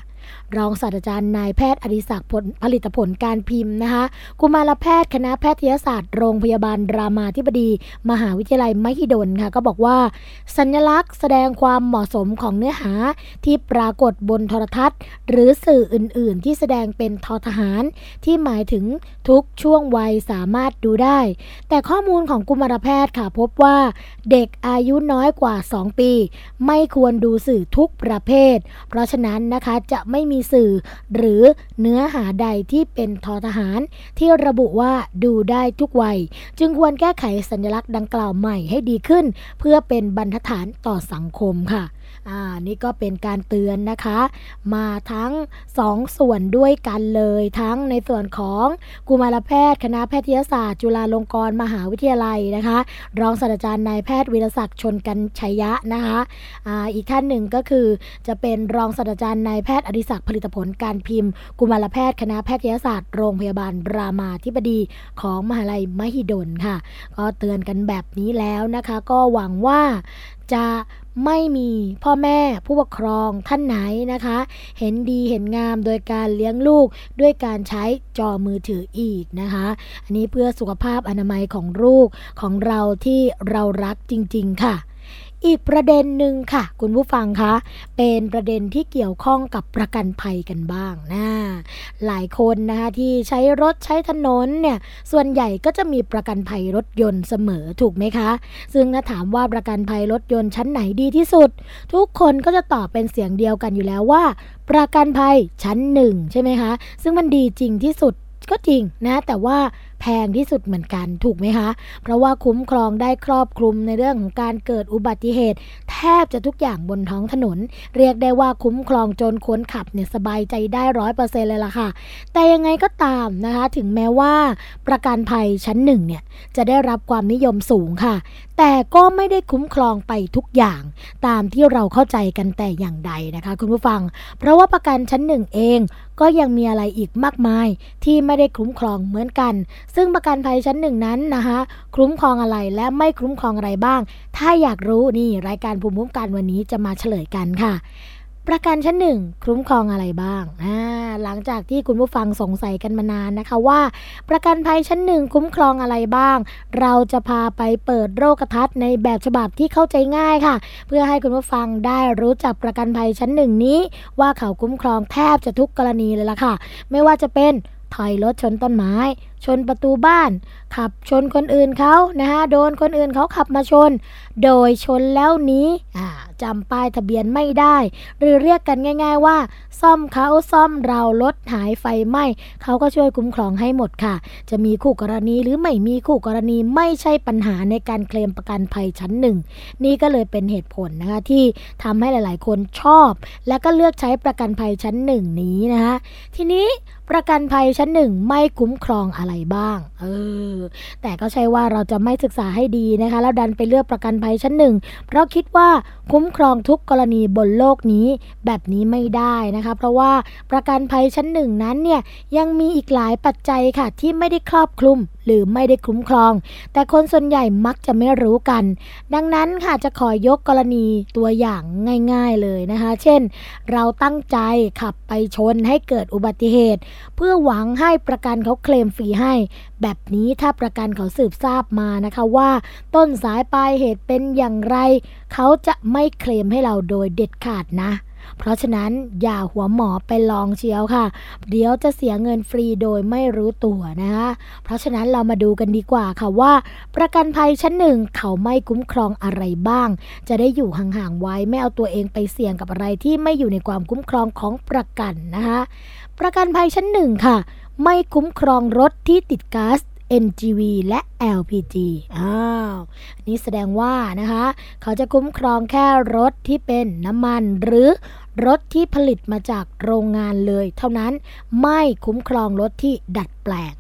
รองศาสตราจารย์นายแพทย์อดิศักดิ์ผลผลิตผลการพิมพ์นะคะกุมารแพทย์คณะแพทยศาสตร์โรงพยาบาลรามาธิบดี มหาวิทยาลัยมหิดลค่ะก็บอกว่า สัญลักษณ์แสดงความเหมาะสมของเนื้อหาที่ปรากฏบนโทรทัศน์ หรือสื่ออื่น ๆ ที่แสดงเป็นทอทหาร ที่หมายถึงทุกช่วงวัยสามารถดูได้ แต่ข้อมูลของกุมารแพทย์ค่ะพบว่าเด็กอายุน้อยกว่า 2 ปี ไม่ควรดูสื่อทุกประเภท เพราะฉะนั้นนะคะจะไม่มีสื่อ หรือเนื้อหาใดที่เป็นทอทหาร ที่ระบุว่าดูได้ทุกวัย จึงควรแก้ไขสัญลักษณ์ดังกล่าวใหม่ให้ดีขึ้น เพื่อเป็นบรรทัดฐานต่อสังคมค่ะ อ่านี่ก็เป็นการเตือนนะคะ มาทั้ง2สส่วนด้วยกันเลย ทั้งในส่วนของกุมารแพทย์ คณะแพทยศาสตร์ จุฬาลงกรณ์มหาวิทยาลัยนะคะ รองศาสตราจารย์นายแพทย์วิรศักดิ์ชนกันชัยยะนะคะอ่าอีกท่านหนึ่งก็คือจะเป็นรองศาสตราจารย์นายแพทย์อดิศักดิ์ผลิตผลการพิมพ์ กุมารแพทย์ คณะแพทยศาสตร์โรงพยาบาลรามาธิบดีของมหาลัยมหิดลค่ะ ก็เตือนกันแบบนี้แล้วนะคะ ก็หวังว่าจะไม่มีพ่อแม่ผู้ปกครองท่านไหนนะคะ เห็นดีเห็นงามโดยการเลี้ยงลูกด้วยการใช้จอมือถืออีกนะคะ อันนี้เพื่อสุขภาพอนามัยของลูกของเราที่เรารักจริง ๆ ค่ะ อีกประเด็นหนึ่งค่ะ คุณผู้ฟังคะเป็นประเด็นที่เกี่ยวข้องกับประกันภัยกันบ้างนะหลายคนนะคะที่ใช้รถใช้ถนนเนี่ยส่วนใหญ่ก็จะมีประกันภัยรถยนต์เสมอถูกไหมคะ ซึ่งถ้าถามว่าประกันภัยรถยนต์ชั้นไหนดีที่สุด ทุกคนก็จะตอบเป็นเสียงเดียวกันอยู่แล้วว่า ประกันภัยชั้นหนึ่งใช่ไหมคะ ซึ่งมันดีจริงที่สุดก็จริงนะแต่ว่า แพงที่สุดเหมือนกันถูกไหมคะ เพราะว่าคุ้มครองได้ครอบคลุมในเรื่องของการเกิดอุบัติเหตุ แทบจะทุกอย่างบนท้องถนน เรียกได้ว่าคุ้มครองจนคนขับเนี่ยสบายใจได้ร้อยเปอร์เซ็นต์เลยล่ะค่ะ แต่ยังไงก็ตามนะคะ ถึงแม้ว่าประกันภัยชั้นหนึ่งเนี่ยจะได้รับความนิยมสูงค่ะ แต่ก็ไม่ได้คุ้มครองไปทุกอย่าง ตามที่เราเข้าใจกันแต่อย่างใดนะคะ คุณผู้ฟัง เพราะว่าประกันชั้นหนึ่งเองก็ยังมีอะไรอีกมากมายที่ไม่ได้คุ้มครองเหมือนกันซึ่งประกันภัยชั้นหนึ่งนั้นนะคะคุ้มครองอะไรและไม่คุ้มครองอะไรบ้าง ถ้าอยากรู้นี่รายการภูมิคุ้มกันวันนี้จะมาเฉลยกันค่ะประกันชั้นหนึ่งคุ้มครองอะไรบ้าง หลังจากที่คุณผู้ฟังสงสัยกันมานานนะคะว่า ประกันภัยชั้นหนึ่งคุ้มครองอะไรบ้าง เราจะพาไปเปิดโรคทัศน์ในแบบฉบับที่เข้าใจง่ายค่ะ เพื่อให้คุณผู้ฟังได้รู้จักประกันภัยชั้นหนึ่งนี้ ว่าเขาคุ้มครองแทบจะทุกกรณีเลยล่ะค่ะ ไม่ว่าจะเป็นถอยรถชนต้นไม้ ชนประตูบ้าน ขับชนคนอื่นเขานะคะโดนคนอื่นเขาขับมาชน โดยชนแล้วนี้จำป้ายทะเบียนไม่ได้ หรือเรียกกันง่าย ๆว่า ซ่อมเขาซ่อมเรารถหายไฟไหม้เขาก็ช่วยคุ้มครองให้หมดค่ะ จะมีคู่กรณีหรือไม่มีคู่กรณีไม่ใช่ปัญหาในการเคลมประกันภัยชั้นหนึ่งนี่ก็เลยเป็นเหตุผลนะคะที่ทำให้หลาย ๆ คนชอบ และก็เลือกใช้ประกันภัยชั้นหนึ่งนี้นะคะทีนี้ประกันภัยชั้นหนึ่งไม่คุ้มครองอะไรบ้างเออแต่ก็ใช่ว่าเราจะไม่ศึกษาให้ดีนะคะ แล้วดันไปเลือกประกันภัยชั้นหนึ่งเพราะคิดว่าคุ้มครองทุกกรณีบนโลกนี้แบบนี้ไม่ได้นะคะ เพราะว่าประกันภัยชั้นหนึ่งนั้นเนี่ยยังมีอีกหลายปัจจัยค่ะที่ไม่ได้ครอบคลุม หรือไม่ได้คุ้มครอง แต่คนส่วนใหญ่มักจะไม่รู้กัน ดังนั้นค่ะจะขอยกกรณีตัวอย่างง่าย ๆเลยนะคะ เช่น เราตั้งใจขับไปชนให้เกิดอุบัติเหตุ เพื่อหวังให้ประกันเขาเคลมฟรีให้ แบบนี้ถ้าประกันเขาสืบทราบมานะคะว่า ต้นสายปลายเหตุเป็นอย่างไร เขาจะไม่เคลมให้เราโดยเด็ดขาดนะ เพราะฉะนั้นอย่าหัวหมอไปลองเชียวค่ะ เดี๋ยวจะเสียเงินฟรีโดยไม่รู้ตัวนะคะเพราะฉะนั้นเรามาดูกันดีกว่าค่ะว่า ประกันภัยชั้นหนึ่งเขาไม่คุ้มครองอะไรบ้าง จะได้อยู่ห่างๆไว้ไม่เอาตัวเองไปเสี่ยงกับอะไรที่ไม่อยู่ในความคุ้มครองของประกันนะคะประกันภัยชั้นหนึ่งค่ะ ไม่คุ้มครองรถที่ติดก๊าซ NGV และ LPG อ้าวนี่แสดงว่านะคะ เขาจะคุ้มครองแค่รถที่เป็นน้ำมันหรือรถที่ผลิตมาจากโรงงานเลย เท่านั้นไม่คุ้มครองรถที่ดัดแปลง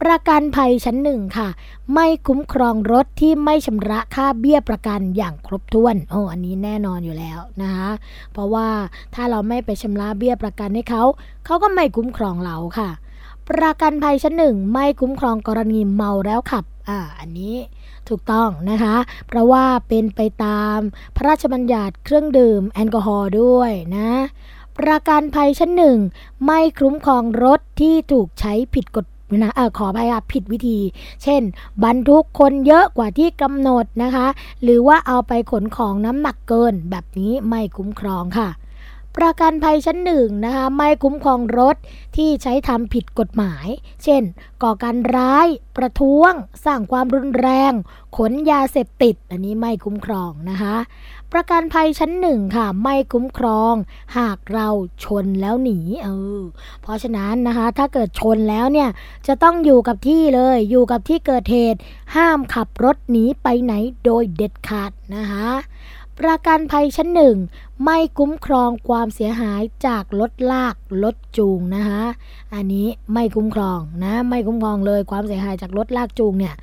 ประกันภัยชั้นหนึ่งค่ะ ไม่คุ้มครองรถที่ไม่ชำระค่าเบี้ยประกันอย่างครบถ้วนโอ้อันนี้แน่นอนอยู่แล้วนะคะเพราะว่าถ้าเราไม่ไปชำระเบี้ยประกันให้เขาเขาก็ไม่คุ้มครองเราค่ะ ประกันภัยชั้นหนึ่งไม่คุ้มครองกรณีเมาแล้วขับ อ่า อันนี้ถูกต้องนะคะ เพราะว่าเป็นไปตามพระราชบัญญัติเครื่องดื่มแอลกอฮอล์ด้วยนะ ประกันภัยชั้นหนึ่งไม่คุ้มครองรถที่ถูกใช้ผิดกฎนะเออขออภัยค่ะผิดวิธี เช่น บรรทุกคนเยอะกว่าที่กำหนดนะคะ หรือว่าเอาไปขนของน้ำหนักเกินแบบนี้ไม่คุ้มครองค่ะ ประกันภัยชั้นหนึ่งนะคะไม่คุ้มครองรถที่ใช้ทำผิดกฎหมาย เช่น ก่อการร้าย ประท้วง สร้างความรุนแรง ขนยาเสพติด อันนี้ไม่คุ้มครองนะคะ ประกันภัยชั้นหนึ่งค่ะ ไม่คุ้มครอง หากเราชนแล้วหนีเออเพราะฉะนั้นนะคะถ้าเกิดชนแล้วเนี่ยจะต้องอยู่กับที่เลยอยู่กับที่เกิดเหตุ ห้ามขับรถหนีไปไหนโดยเด็ดขาดนะคะประกันภัยชั้นหนึ่ง ไม่คุ้มครองความเสียหายจากรถลากรถจูงนะคะอันนี้ไม่คุ้มครองนะไม่คุ้มครองเลยความเสียหายจากรถลากจูงเนี่ย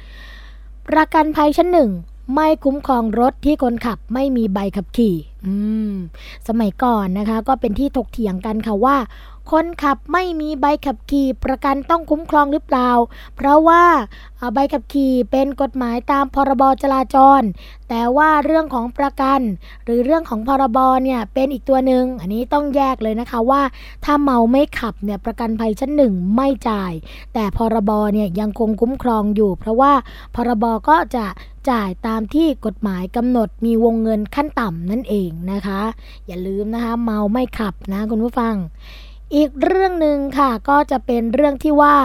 ประกันภัยชั้นหนึ่งไม่คุ้มครองรถที่คนขับไม่มีใบขับขี่ อืม สมัยก่อนนะคะ ก็เป็นที่ถกเถียงกันค่ะว่า คนขับไม่มีใบขับขี่ประกันต้องคุ้มครองหรือเปล่า เพราะว่าใบขับขี่เป็นกฎหมายตามพรบจราจร แต่ว่าเรื่องของประกัน หรือเรื่องของพรบเนี่ยเป็นอีกตัวหนึ่งอันนี้ต้องแยกเลยนะคะว่า ถ้าเมาไม่ขับเนี่ยประกันภัยชั้นหนึ่งไม่จ่าย แต่พรบเนี่ยยังคงคุ้มครองอยู่ เพราะว่าพรบก็จะจ่ายตามที่กฎหมายกำหนดมีวงเงินขั้นต่ำนั่นเองนะคะ อย่าลืมนะคะ เมาไม่ขับนะคุณผู้ฟัง อีกเรื่องหนึ่งค่ะก็จะเป็นเรื่องที่ว่า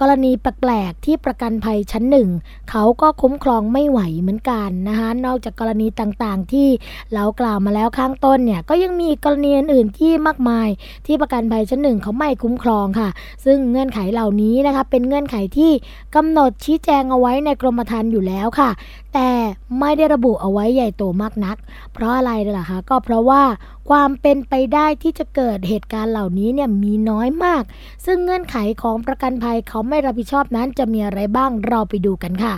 กรณีแปลกๆที่ประกันภัยชั้นหนึ่งเขาก็คุ้มครองไม่ไหวเหมือนกันนะคะนอกจากกรณีต่างๆ ที่เรากล่าวมาแล้วข้างต้นเนี่ยก็ยังมีกรณีอื่นๆที่มากมาย ที่ประกันภัยชั้นหนึ่งเขาไม่คุ้มครองค่ะ ซึ่งเงื่อนไขเหล่านี้นะคะเป็นเงื่อนไขที่กำหนดชี้แจงเอาไว้ในกรมธรรม์อยู่แล้วค่ะ แต่ไม่ได้ระบุเอาไว้ใหญ่โตมากนัก เพราะอะไรล่ะคะก็เพราะว่าความเป็นไปได้ที่จะเกิดเหตุการณ์เหล่านี้เนี่ยมีน้อยมาก ซึ่งเงื่อนไขของประกันภัยเขาไม่รับผิดชอบนั้นจะมีอะไรบ้างเราไปดูกันค่ะ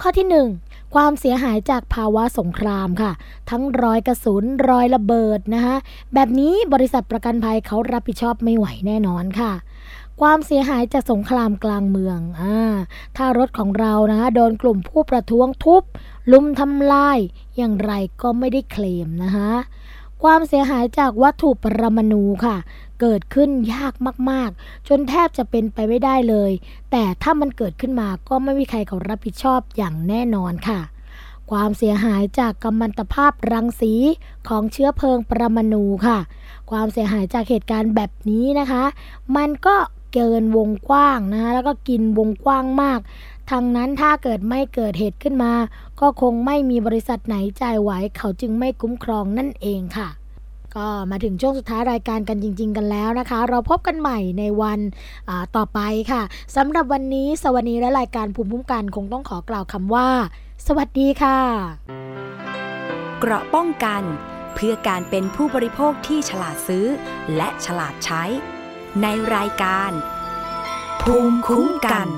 ข้อที่ 1 ความเสียหายจากภาวะสงครามค่ะ ทั้งรอยกระสุนรอยระเบิดนะคะแบบนี้บริษัทประกันภัยเขารับผิดชอบไม่ไหวแน่นอนค่ะ ความเสียหายจากสงครามกลางเมืองอ่าถ้ารถของเรานะคะโดนกลุ่มผู้ประท้วงทุบ ลุมทำลาย อย่างไรก็ไม่ได้เคลมนะคะความเสียหายจากวัตถุปรมาณูค่ะ เกิดขึ้นยากมาก ๆ จนแทบจะเป็นไปไม่ได้เลย แต่ถ้ามันเกิดขึ้นมาก็ไม่มีใครเขารับผิดชอบอย่างแน่นอนค่ะ ความเสียหายจากกัมมันตภาพรังสีของเชื้อเพลิงปรมาณูค่ะ ความเสียหายจากเหตุการณ์แบบนี้นะคะ มันก็ เกินวงกว้างนะแล้วก็กินวงกว้างมากทางนั้นถ้าเกิดไม่เกิดเหตุขึ้นมา ก็คงไม่มีบริษัทไหนจ่ายไหวเขาจึงไม่คุ้มครองนั่นเองค่ะ ก็มาถึงช่วงสุดท้ายรายการกันจริง ๆ กันแล้วนะคะ เราพบกันใหม่ในวันต่อไปค่ะสำหรับวันนี้สวัสดีและรายการภูมิคุ้มกันคงต้องขอกล่าวคำว่า สวัสดีค่ะ เกราะป้องกัน เพื่อการเป็นผู้บริโภคที่ฉลาดซื้อ และฉลาดใช้ ในรายการ ภูมิคุ้มกัน